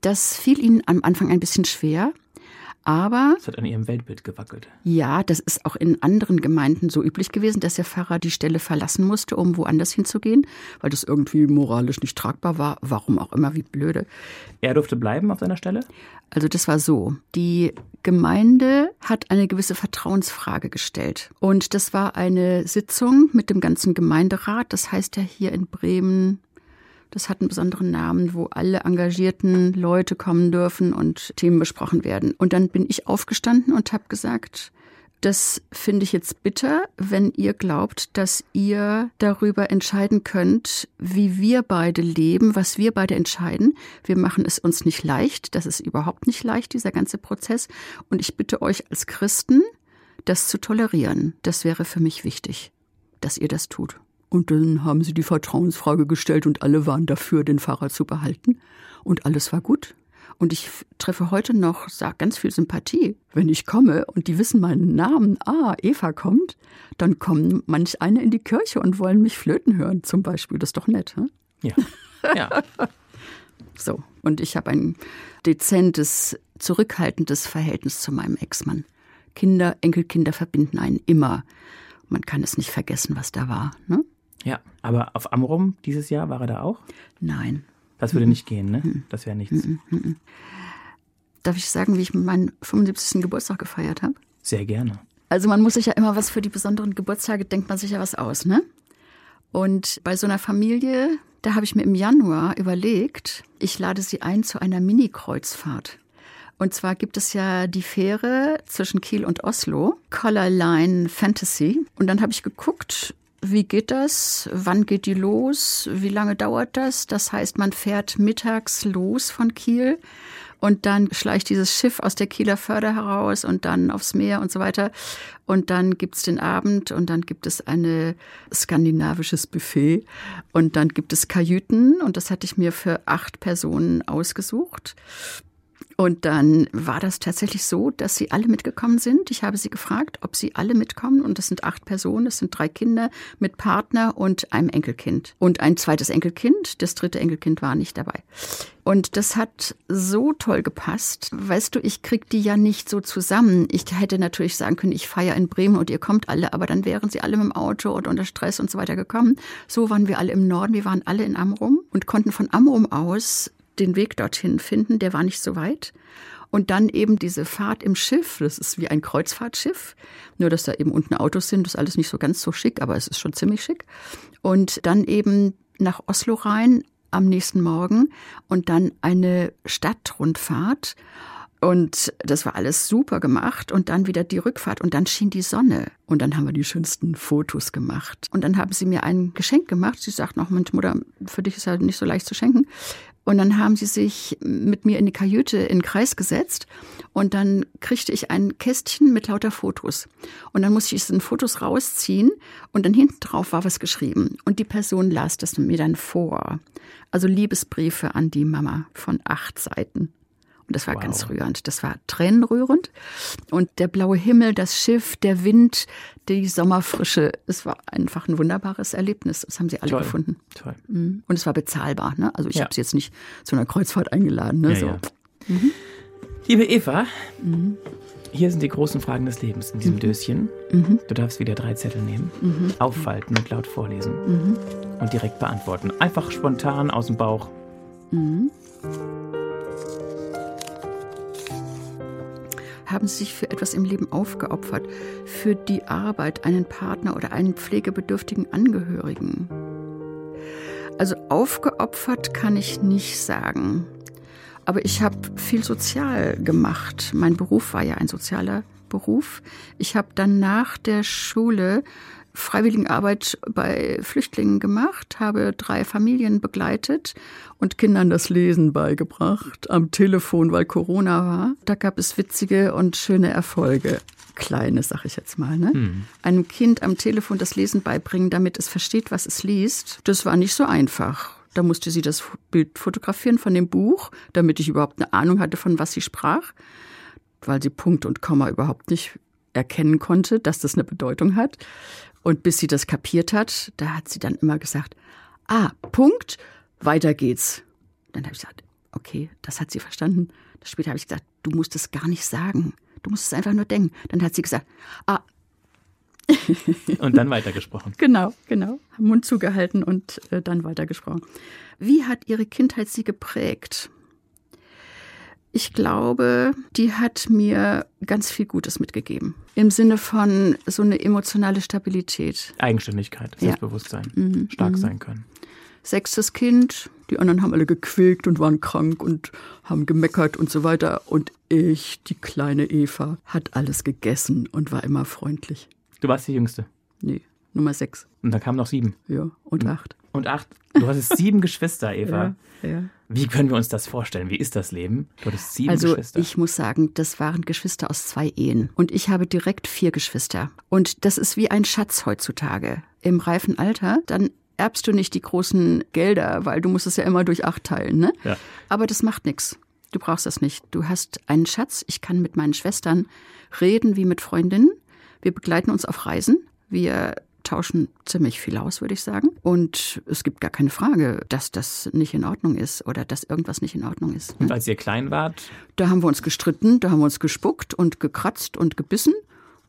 Das fiel ihnen am Anfang ein bisschen schwer, aber Das hat an ihrem Weltbild gewackelt. ja, das ist auch in anderen Gemeinden so üblich gewesen, dass der Pfarrer die Stelle verlassen musste, um woanders hinzugehen, weil das irgendwie moralisch nicht tragbar war. Warum auch immer, wie blöde. Er durfte bleiben auf seiner Stelle? Also das war so. Die Gemeinde hat eine gewisse Vertrauensfrage gestellt. Und das war eine Sitzung mit dem ganzen Gemeinderat. Das heißt ja hier in Bremen, das hat einen besonderen Namen, wo alle engagierten Leute kommen dürfen und Themen besprochen werden. Und dann bin ich aufgestanden und habe gesagt, das finde ich jetzt bitter, wenn ihr glaubt, dass ihr darüber entscheiden könnt, wie wir beide leben, was wir beide entscheiden. Wir machen es uns nicht leicht. Das ist überhaupt nicht leicht, dieser ganze Prozess. Und ich bitte euch als Christen, das zu tolerieren. Das wäre für mich wichtig, dass ihr das tut. Und dann haben sie die Vertrauensfrage gestellt und alle waren dafür, den Pfarrer zu behalten. Und alles war gut. Und ich treffe heute noch sa- ganz viel Sympathie. Wenn ich komme und die wissen meinen Namen, ah, Eva kommt, dann kommen manch eine in die Kirche und wollen mich flöten hören, zum Beispiel. Das ist doch nett. Hm? Ja. Ja. So. Und ich habe ein dezentes, zurückhaltendes Verhältnis zu meinem Ex-Mann. Kinder, Enkelkinder verbinden einen immer. Man kann es nicht vergessen, was da war. Ne? Ja. Aber auf Amrum dieses Jahr war er da auch? Nein. Das würde nicht gehen, ne? Das wäre nichts. Darf ich sagen, wie ich meinen 75. Geburtstag gefeiert habe? Sehr gerne. Also man muss sich ja immer was für die besonderen Geburtstage, denkt man sich ja was aus, ne? Und bei so einer Familie, da habe ich mir im Januar überlegt, ich lade sie ein zu einer Mini-Kreuzfahrt. Und zwar gibt es ja die Fähre zwischen Kiel und Oslo, Color Line Fantasy. Und dann habe ich geguckt, wie geht das? Wann geht die los? Wie lange dauert das? Das heißt, man fährt mittags los von Kiel und dann schleicht dieses Schiff aus der Kieler Förde heraus und dann aufs Meer und so weiter. Und dann gibt's den Abend und dann gibt es ein skandinavisches Buffet und dann gibt es Kajüten und das hatte ich mir für acht Personen ausgesucht. Und dann war das tatsächlich so, dass sie alle mitgekommen sind. Ich habe sie gefragt, ob sie alle mitkommen. Und das sind acht Personen, das sind drei Kinder mit Partner und einem Enkelkind. Und ein zweites Enkelkind. Das dritte Enkelkind war nicht dabei. Und das hat so toll gepasst. Weißt du, ich krieg die ja nicht so zusammen. Ich hätte natürlich sagen können, ich feiere in Bremen und ihr kommt alle, aber dann wären sie alle mit dem Auto und unter Stress und so weiter gekommen. So waren wir alle im Norden. Wir waren alle in Amrum und konnten von Amrum aus den Weg dorthin finden, der war nicht so weit. Und dann eben diese Fahrt im Schiff, das ist wie ein Kreuzfahrtschiff, nur dass da eben unten Autos sind, das ist alles nicht so ganz so schick, aber es ist schon ziemlich schick. Und dann eben nach Oslo rein am nächsten Morgen und dann eine Stadtrundfahrt Und das war alles super gemacht und dann wieder die Rückfahrt und dann schien die Sonne und dann haben wir die schönsten Fotos gemacht. Und dann haben sie mir ein Geschenk gemacht. Sie sagt noch, Mensch, Mutter, für dich ist ja nicht so leicht zu schenken. Und dann haben sie sich mit mir in die Kajüte in den Kreis gesetzt und dann kriegte ich ein Kästchen mit lauter Fotos. Und dann musste ich diesen Fotos rausziehen und dann hinten drauf war was geschrieben. Und die Person las das mir dann vor. Also Liebesbriefe an die Mama von acht Seiten. Und das war wow. ganz rührend. Das war tränenrührend. Und der blaue Himmel, das Schiff, der Wind, die Sommerfrische, es war einfach ein wunderbares Erlebnis. Das haben sie alle Toll. gefunden. Toll. Mhm. Und es war bezahlbar. Ne? Also ich ja. habe sie jetzt nicht zu einer Kreuzfahrt eingeladen. Ne? Ja, so. ja. Mhm. Liebe Eva, mhm. hier sind die großen Fragen des Lebens in diesem mhm. Döschen. Mhm. Du darfst wieder drei Zettel nehmen, mhm. auffalten und laut vorlesen und direkt beantworten. Einfach spontan aus dem Bauch. Mhm. Haben sie sich für etwas im Leben aufgeopfert, für die Arbeit, einen Partner oder einen pflegebedürftigen Angehörigen. Also aufgeopfert kann ich nicht sagen. Aber ich habe viel sozial gemacht. Mein Beruf war ja ein sozialer Beruf. Ich habe dann nach der Schule Freiwilligenarbeit bei Flüchtlingen gemacht, habe drei Familien begleitet und Kindern das Lesen beigebracht am Telefon, weil Corona war. Da gab es witzige und schöne Erfolge. Kleine, sag ich jetzt mal. Ne? Hm. Einem Kind am Telefon das Lesen beibringen, damit es versteht, was es liest, das war nicht so einfach. Da musste sie das Bild fotografieren von dem Buch, damit ich überhaupt eine Ahnung hatte, von was sie sprach, weil sie Punkt und Komma überhaupt nicht erkennen konnte, dass das eine Bedeutung hat. Und bis sie das kapiert hat, da hat sie dann immer gesagt, ah, Punkt, weiter geht's. Dann habe ich gesagt, okay, das hat sie verstanden. Später habe ich gesagt, du musst es gar nicht sagen. Du musst es einfach nur denken. Dann hat sie gesagt, ah. und dann weitergesprochen. Genau, genau. Mund zugehalten und äh, dann weitergesprochen. Wie hat ihre Kindheit sie geprägt? Ich glaube, die hat mir ganz viel Gutes mitgegeben. Im Sinne von so eine emotionale Stabilität. Eigenständigkeit, Selbstbewusstsein, ja. mhm. stark mhm. sein können. Sechstes Kind, die anderen haben alle gequält und waren krank und haben gemeckert und so weiter. Und ich, die kleine Eva, hat alles gegessen und war immer freundlich. Du warst die Jüngste? Nee, Nummer sechs. Und da kamen noch sieben? Ja, und acht. Und acht. Du hattest sieben Geschwister, Eva. Ja, ja. Wie können wir uns das vorstellen? Wie ist das Leben? Du hattest sieben also, Geschwister. Also ich muss sagen, das waren Geschwister aus zwei Ehen. Und ich habe direkt vier Geschwister. Und das ist wie ein Schatz heutzutage. Im reifen Alter, dann erbst du nicht die großen Gelder, weil du musst es ja immer durch acht teilen. Ne? Ja. Aber das macht nichts. Du brauchst das nicht. Du hast einen Schatz. Ich kann mit meinen Schwestern reden wie mit Freundinnen. Wir begleiten uns auf Reisen. Wir tauschen ziemlich viel aus, würde ich sagen. Und es gibt gar keine Frage, dass das nicht in Ordnung ist oder dass irgendwas nicht in Ordnung ist. Ne? Und als ihr klein wart? Da haben wir uns gestritten, da haben wir uns gespuckt und gekratzt und gebissen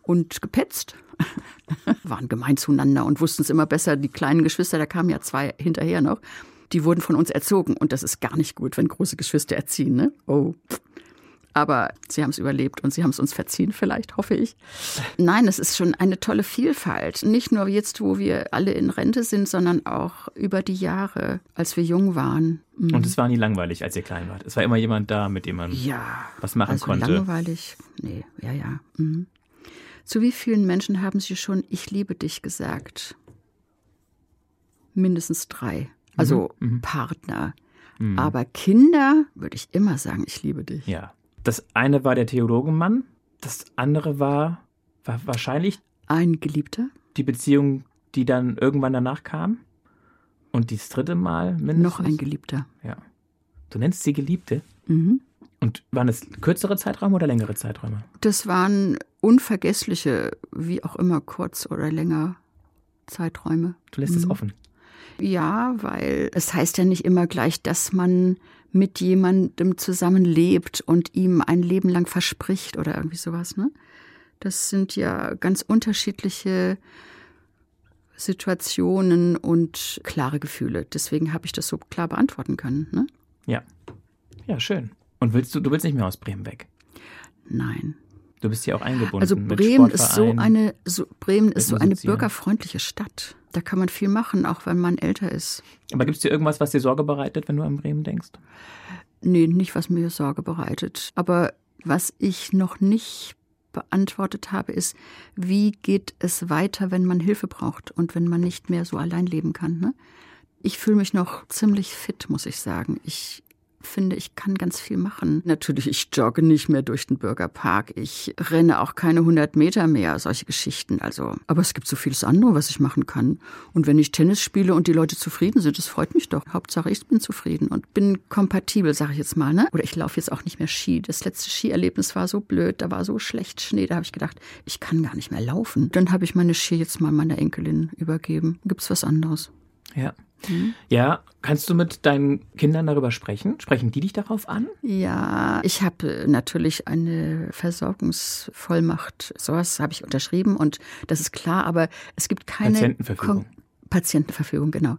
und gepetzt. Waren gemein zueinander und wussten es immer besser. Die kleinen Geschwister, da kamen ja zwei hinterher noch, die wurden von uns erzogen. Und das ist gar nicht gut, wenn große Geschwister erziehen. Ne? Oh, aber sie haben es überlebt und sie haben es uns verziehen, vielleicht, hoffe ich. Nein, es ist schon eine tolle Vielfalt. Nicht nur jetzt, wo wir alle in Rente sind, sondern auch über die Jahre, als wir jung waren. Mhm. Und es war nie langweilig, als ihr klein wart. Es war immer jemand da, mit dem man ja, was machen also konnte. Langweilig? Nee, ja, ja. Mhm. Zu wie vielen Menschen haben Sie schon Ich liebe dich gesagt? Mindestens drei. Also mhm. mhm. Partner. Mhm. Aber Kinder würde ich immer sagen, ich liebe dich. Ja. Das eine war der Theologenmann, das andere war, war wahrscheinlich ein Geliebter. Die Beziehung, die dann irgendwann danach kam. Und das dritte Mal mindestens. Noch ein Geliebter. Ja. Du nennst sie Geliebte? Mhm. Und waren es kürzere Zeiträume oder längere Zeiträume? Das waren unvergessliche, wie auch immer, kurz oder länger Zeiträume. Du lässt mhm. es offen. Ja, weil es heißt ja nicht immer gleich, dass man mit jemandem zusammenlebt und ihm ein Leben lang verspricht oder irgendwie sowas. Ne? Das sind ja ganz unterschiedliche Situationen und klare Gefühle. Deswegen habe ich das so klar beantworten können. Ne? Ja. Ja, schön. Und willst du, du willst nicht mehr aus Bremen weg? Nein. Du bist ja auch eingebunden. Also Bremen ist so eine, so, Bremen ist so eine bürgerfreundliche Stadt. Da kann man viel machen, auch wenn man älter ist. Aber gibt es dir irgendwas, was dir Sorge bereitet, wenn du an Bremen denkst? Nee, nicht was mir Sorge bereitet. Aber Was ich noch nicht beantwortet habe, ist, wie geht es weiter, wenn man Hilfe braucht und wenn man nicht mehr so allein leben kann. Ne? Ich fühle mich noch ziemlich fit, muss ich sagen. Ich finde, ich kann ganz viel machen. Natürlich, ich jogge nicht mehr durch den Bürgerpark. Ich renne auch keine 100 Meter mehr, solche Geschichten. Also, aber es gibt so vieles andere, was ich machen kann. Und wenn ich Tennis spiele und die Leute zufrieden sind, das freut mich doch. Hauptsache, ich bin zufrieden und bin kompatibel, sage ich jetzt mal. Ne? Oder ich laufe jetzt auch nicht mehr Ski. Das letzte Skierlebnis war so blöd, da war so schlecht Schnee. Da habe ich gedacht, ich kann gar nicht mehr laufen. Dann habe ich meine Ski jetzt mal meiner Enkelin übergeben. Gibt's was anderes? Ja. Mhm. Ja, kannst du mit deinen Kindern darüber sprechen? Sprechen die dich darauf an? Ja, ich habe natürlich eine Versorgungsvollmacht. Sowas habe ich unterschrieben und das ist klar, aber es gibt keine Patientenverfügung. Kon Patientenverfügung, genau.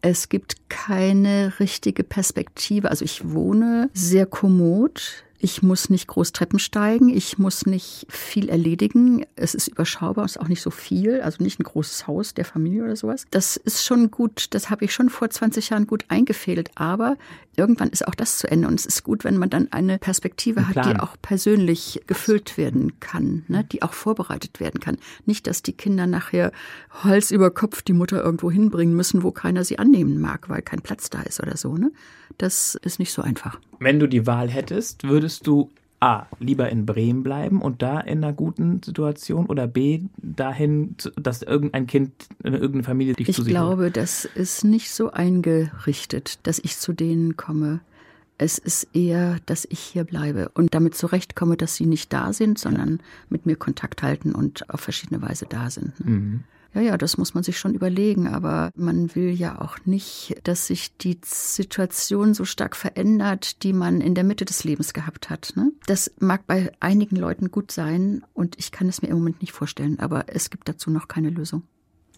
Es gibt keine richtige Perspektive. Also ich wohne sehr kommod ich muss nicht groß Treppen steigen, ich muss nicht viel erledigen. Es ist überschaubar, es ist auch nicht so viel, also nicht ein großes Haus der Familie oder sowas. Das ist schon gut, das habe ich schon vor 20 Jahren gut eingefädelt, aber irgendwann ist auch das zu Ende und es ist gut, wenn man dann eine Perspektive hat, die auch persönlich gefüllt werden kann, ne? die auch vorbereitet werden kann. Nicht, dass die Kinder nachher Hals über Kopf die Mutter irgendwo hinbringen müssen, wo keiner sie annehmen mag, weil kein Platz da ist oder so. Ne? Das ist nicht so einfach. Wenn du die Wahl hättest, würdest du A, lieber in Bremen bleiben und da in einer guten Situation oder B, dahin, dass irgendein Kind, irgendeine Familie dich ich zu sich Ich glaube, holt? das ist nicht so eingerichtet, dass ich zu denen komme. Es ist eher, dass ich hier bleibe und damit zurechtkomme, dass sie nicht da sind, sondern mit mir Kontakt halten und auf verschiedene Weise da sind. Ne? Mhm. Ja, ja, das muss man sich schon überlegen, aber man will ja auch nicht, dass sich die Situation so stark verändert, die man in der Mitte des Lebens gehabt hat. Ne? Das mag bei einigen Leuten gut sein und ich kann es mir im Moment nicht vorstellen, aber es gibt dazu noch keine Lösung.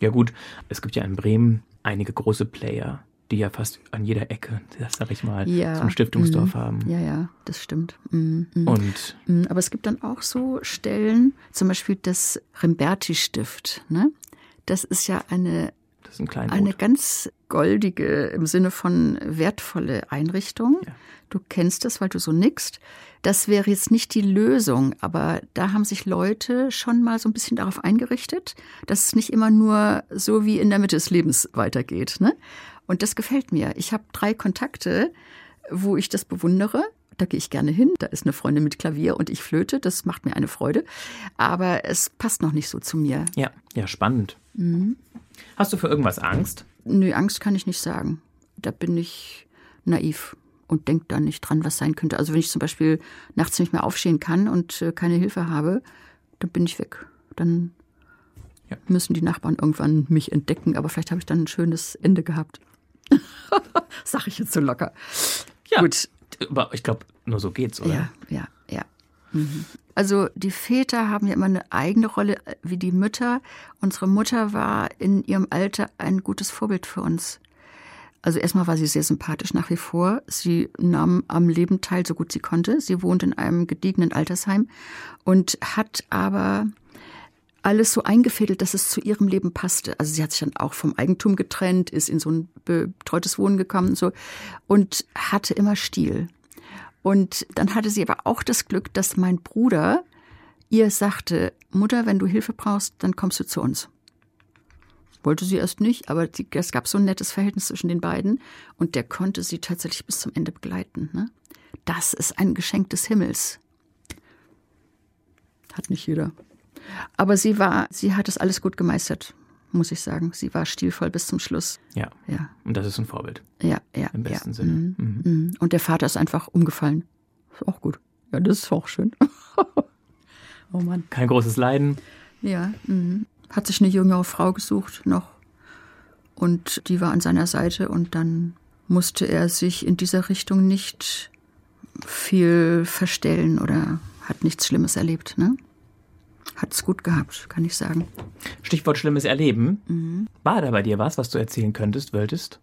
Ja gut, es gibt ja in Bremen einige große Player, die ja fast an jeder Ecke, das sag ich mal, ja, ein Stiftungsdorf mm, haben. Ja, ja, das stimmt. Mm, mm. Und mm, aber es gibt dann auch so Stellen, zum Beispiel das Remberti-Stift, ne? Das ist ja eine, ist ein eine ganz goldige, im Sinne von wertvolle Einrichtung. Ja. Du kennst das, weil du so nickst. Das wäre jetzt nicht die Lösung, aber da haben sich Leute schon mal so ein bisschen darauf eingerichtet, dass es nicht immer nur so wie in der Mitte des Lebens weitergeht. Ne? Und das gefällt mir. Ich habe drei Kontakte, wo ich das bewundere. Da gehe ich gerne hin. Da ist eine Freundin mit Klavier und ich flöte. Das macht mir eine Freude. Aber es passt noch nicht so zu mir. Ja, ja, spannend. Mhm. Hast du für irgendwas Angst? Nö, Angst kann ich nicht sagen. Da bin ich naiv und denke da nicht dran, was sein könnte. Also wenn ich zum Beispiel nachts nicht mehr aufstehen kann und äh, keine Hilfe habe, dann bin ich weg. Dann ja. müssen die Nachbarn irgendwann mich entdecken, aber vielleicht habe ich dann ein schönes Ende gehabt. Sag ich jetzt so locker. Ja, Gut. Aber ich glaube, nur so geht's, oder? Ja, ja, ja. Mhm. Also die Väter haben ja immer eine eigene Rolle wie die Mütter. Unsere Mutter war in ihrem Alter ein gutes Vorbild für uns. Also erstmal war sie sehr sympathisch nach wie vor. Sie nahm am Leben teil, so gut sie konnte. Sie wohnt in einem gediegenen Altersheim und hat aber alles so eingefädelt, dass es zu ihrem Leben passte. Also sie hat sich dann auch vom Eigentum getrennt, ist in so ein betreutes Wohnen gekommen und so und hatte immer Stil. Und dann hatte sie aber auch das Glück, dass mein Bruder ihr sagte, Mutter, wenn du Hilfe brauchst, dann kommst du zu uns. Wollte sie erst nicht, aber es gab so ein nettes Verhältnis zwischen den beiden und der konnte sie tatsächlich bis zum Ende begleiten. Ne? Das ist ein Geschenk des Himmels. Hat nicht jeder. Aber sie war, sie hat es alles gut gemeistert, muss ich sagen. Sie war stilvoll bis zum Schluss. Ja. ja. Und das ist ein Vorbild. Ja, ja. Im besten ja. Sinne. Mhm. Mhm. mhm. Und der Vater ist einfach umgefallen. Ist auch gut. Ja, das ist auch schön. oh Mann. Kein großes Leiden. Ja. Mhm. Hat sich eine jüngere Frau gesucht noch. Und die war an seiner Seite und dann musste er sich in dieser Richtung nicht viel verstellen oder hat nichts Schlimmes erlebt, ne? Hat es gut gehabt, kann ich sagen. Stichwort schlimmes Erleben. Mhm. War da bei dir was, was du erzählen könntest, wolltest,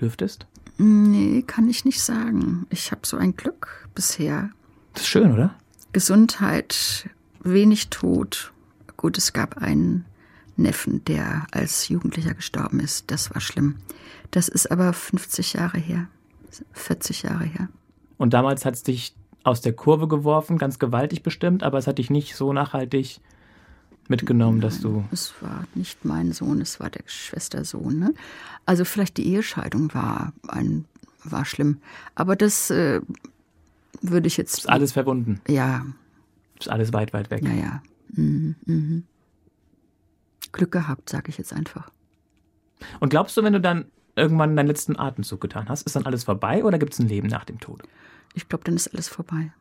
dürftest? Nee, kann ich nicht sagen. Ich habe so ein Glück bisher. Das ist schön, oder? Gesundheit, wenig Tod. Gut, es gab einen Neffen, der als Jugendlicher gestorben ist. Das war schlimm. Das ist aber 50 Jahre her, 40 Jahre her. Und damals hat es dich aus der Kurve geworfen, ganz gewaltig bestimmt, aber es hat dich nicht so nachhaltig mitgenommen, Nein, dass du. Es war nicht mein Sohn, es war der Schwestersohn. Ne? Also vielleicht die Ehescheidung war ein war schlimm, aber das äh, würde ich jetzt. Ist alles verbunden. Ja. Ist alles weit, weit weg. Ja, ja. Mhm, mhm. Glück gehabt, sage ich jetzt einfach. Und glaubst du, wenn du dann irgendwann deinen letzten Atemzug getan hast, ist dann alles vorbei oder gibt es ein Leben nach dem Tod? Ich glaube, dann ist alles vorbei.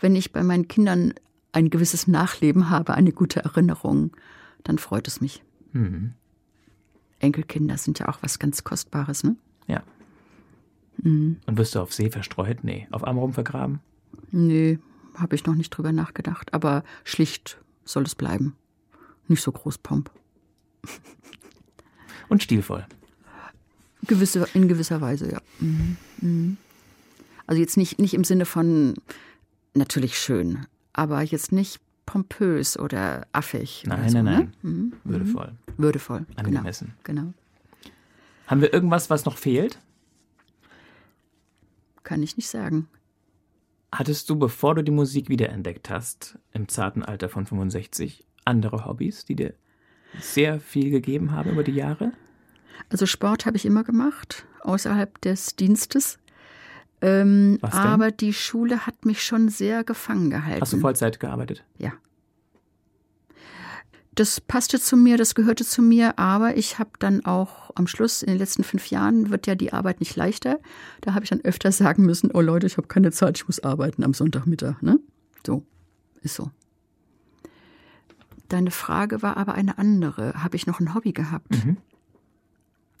Wenn ich bei meinen Kindern ein gewisses Nachleben habe, eine gute Erinnerung, dann freut es mich. Mhm. Enkelkinder sind ja auch was ganz Kostbares, ne? Ja. Mhm. Und wirst du auf See verstreut? Nee. Auf Amrum vergraben? Nee, habe ich noch nicht drüber nachgedacht. Aber schlicht soll es bleiben. Nicht so groß Pomp. Und stilvoll. Gewisse, in gewisser Weise, ja. Mhm. Mhm. Also jetzt nicht, nicht im Sinne von natürlich schön, aber jetzt nicht pompös oder affig. Nein, oder so, nein, nein. Ne? Mhm. Würdevoll. Würdevoll. Angemessen. Genau. genau. Haben wir irgendwas, was noch fehlt? Kann ich nicht sagen. Hattest du, bevor du die Musik wiederentdeckt hast, im zarten Alter von 65, andere Hobbys, die dir sehr viel gegeben haben über die Jahre? Also Sport habe ich immer gemacht, außerhalb des Dienstes. Ähm? Aber die Schule hat mich schon sehr gefangen gehalten. Hast du Vollzeit gearbeitet? Ja. Das passte zu mir, das gehörte zu mir, aber ich habe dann auch am Schluss, in den letzten fünf Jahren, wird ja die Arbeit nicht leichter. Da habe ich dann öfter sagen müssen, oh Leute, ich habe keine Zeit, ich muss arbeiten am Sonntagmittag. Ne? So, ist so. Deine Frage war aber eine andere. Habe ich noch ein Hobby gehabt? Mhm.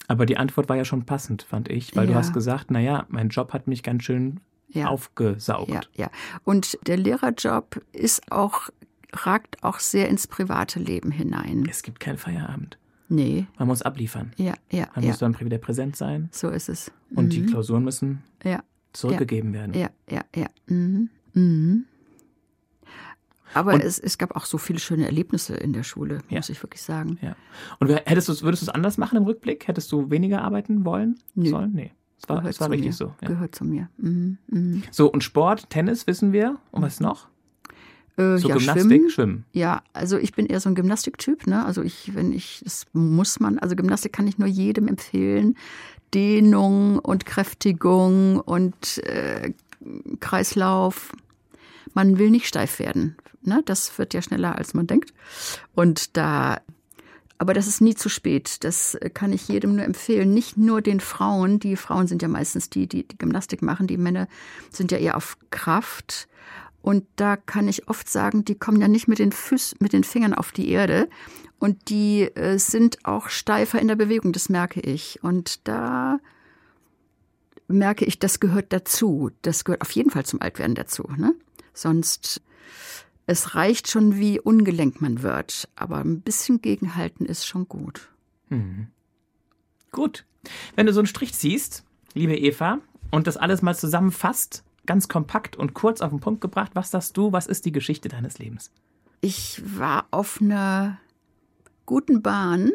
Aber die Antwort war ja schon passend, fand ich, weil Ja. du hast gesagt, naja, mein Job hat mich ganz schön Ja. aufgesaugt. Ja, ja. Und der Lehrerjob ist auch, ragt auch sehr ins private Leben hinein. Es gibt keinen Feierabend. Nee, Man muss abliefern. ja, ja, Man ja. muss dann wieder präsent sein So ist es. und die Mhm. Klausuren müssen Ja, zurückgegeben werden. ja, ja, ja. Mhm. Mhm. Aber es, es gab auch so viele schöne Erlebnisse in der Schule, Ja. muss ich wirklich sagen. Ja. Und hättest du's, würdest du es anders machen im Rückblick? Hättest du weniger arbeiten wollen? Nö. Sollen? Nee. Es war, es war richtig mir. so. Ja. Gehört zu mir. Mhm. Mhm. So, und Sport, Tennis wissen wir. Und was noch? Äh, So ja, Gymnastik, Schwimmen. Schwimmen. Ja, also ich bin eher so ein Gymnastiktyp, ne? Also ich, wenn ich, das muss man, also Gymnastik kann ich nur jedem empfehlen. Dehnung und Kräftigung und äh, Kreislauf. Man will nicht steif werden. Ne? Das wird ja schneller, als man denkt. Und da, aber das ist nie zu spät. Das kann ich jedem nur empfehlen. Nicht nur den Frauen. Die Frauen sind ja meistens die, die die Gymnastik machen. Die Männer sind ja eher auf Kraft. Und da kann ich oft sagen, die kommen ja nicht mit den Füßen, mit den Fingern auf die Erde. Und die äh, sind auch steifer in der Bewegung, das merke ich. Und da merke ich, das gehört dazu. Das gehört auf jeden Fall zum Altwerden dazu. Ne? Sonst, es reicht schon, wie ungelenk man wird. Aber ein bisschen gegenhalten ist schon gut. Mhm. Gut. Wenn du so einen Strich ziehst, liebe Eva, und das alles mal zusammenfasst, ganz kompakt und kurz auf den Punkt gebracht, was sagst du, was ist die Geschichte deines Lebens? Ich war auf einer guten Bahn.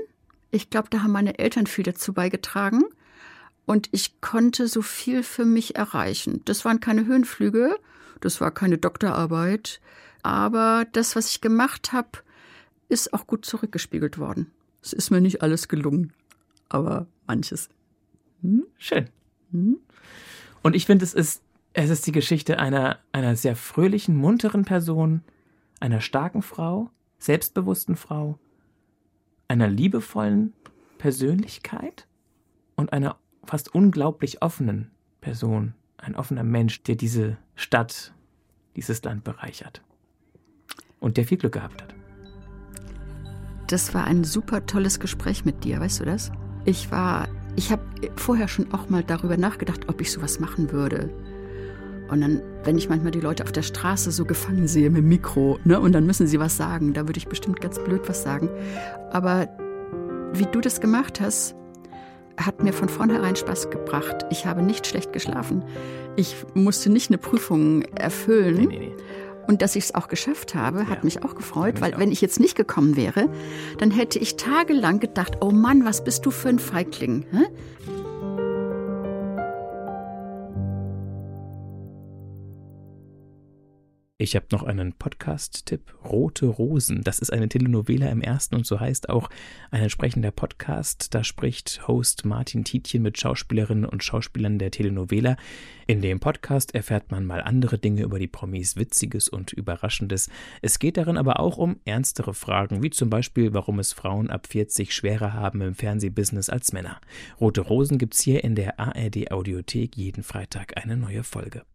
Ich glaube, da haben meine Eltern viel dazu beigetragen. Und ich konnte so viel für mich erreichen. Das waren keine Höhenflüge, das war keine Doktorarbeit. Aber das, was ich gemacht habe, ist auch gut zurückgespiegelt worden. Es ist mir nicht alles gelungen, aber manches. Schön. Und ich finde, es ist, es ist die Geschichte einer, einer sehr fröhlichen, munteren Person, einer starken Frau, selbstbewussten Frau, einer liebevollen Persönlichkeit und einer fast unglaublich offenen Person, ein offener Mensch, der diese Stadt, dieses Land bereichert. Und der viel Glück gehabt hat. Das war ein super tolles Gespräch mit dir, weißt du das? Ich war, ich habe vorher schon auch mal darüber nachgedacht, ob ich sowas machen würde. Und dann, wenn ich manchmal die Leute auf der Straße so gefangen sehe mit dem Mikro, ne, und dann müssen sie was sagen, da würde ich bestimmt ganz blöd was sagen. Aber wie du das gemacht hast, hat mir von vornherein Spaß gebracht. Ich habe nicht schlecht geschlafen. Ich musste nicht eine Prüfung erfüllen. Nee, nee, nee. Und dass ich es auch geschafft habe, hat Ja. mich auch gefreut, Mich weil auch. wenn ich jetzt nicht gekommen wäre, dann hätte ich tagelang gedacht, oh Mann, was bist du für ein Feigling? Hä? Ich habe noch einen Podcast-Tipp. Rote Rosen. Das ist eine Telenovela im ersten und so heißt auch ein entsprechender Podcast. Da spricht Host Martin Tietjen mit Schauspielerinnen und Schauspielern der Telenovela. In dem Podcast erfährt man mal andere Dinge über die Promis, Witziges und Überraschendes. Es geht darin aber auch um ernstere Fragen, wie zum Beispiel, warum es Frauen ab 40 schwerer haben im Fernsehbusiness als Männer. Rote Rosen gibt's hier in der ARD Audiothek jeden Freitag eine neue Folge.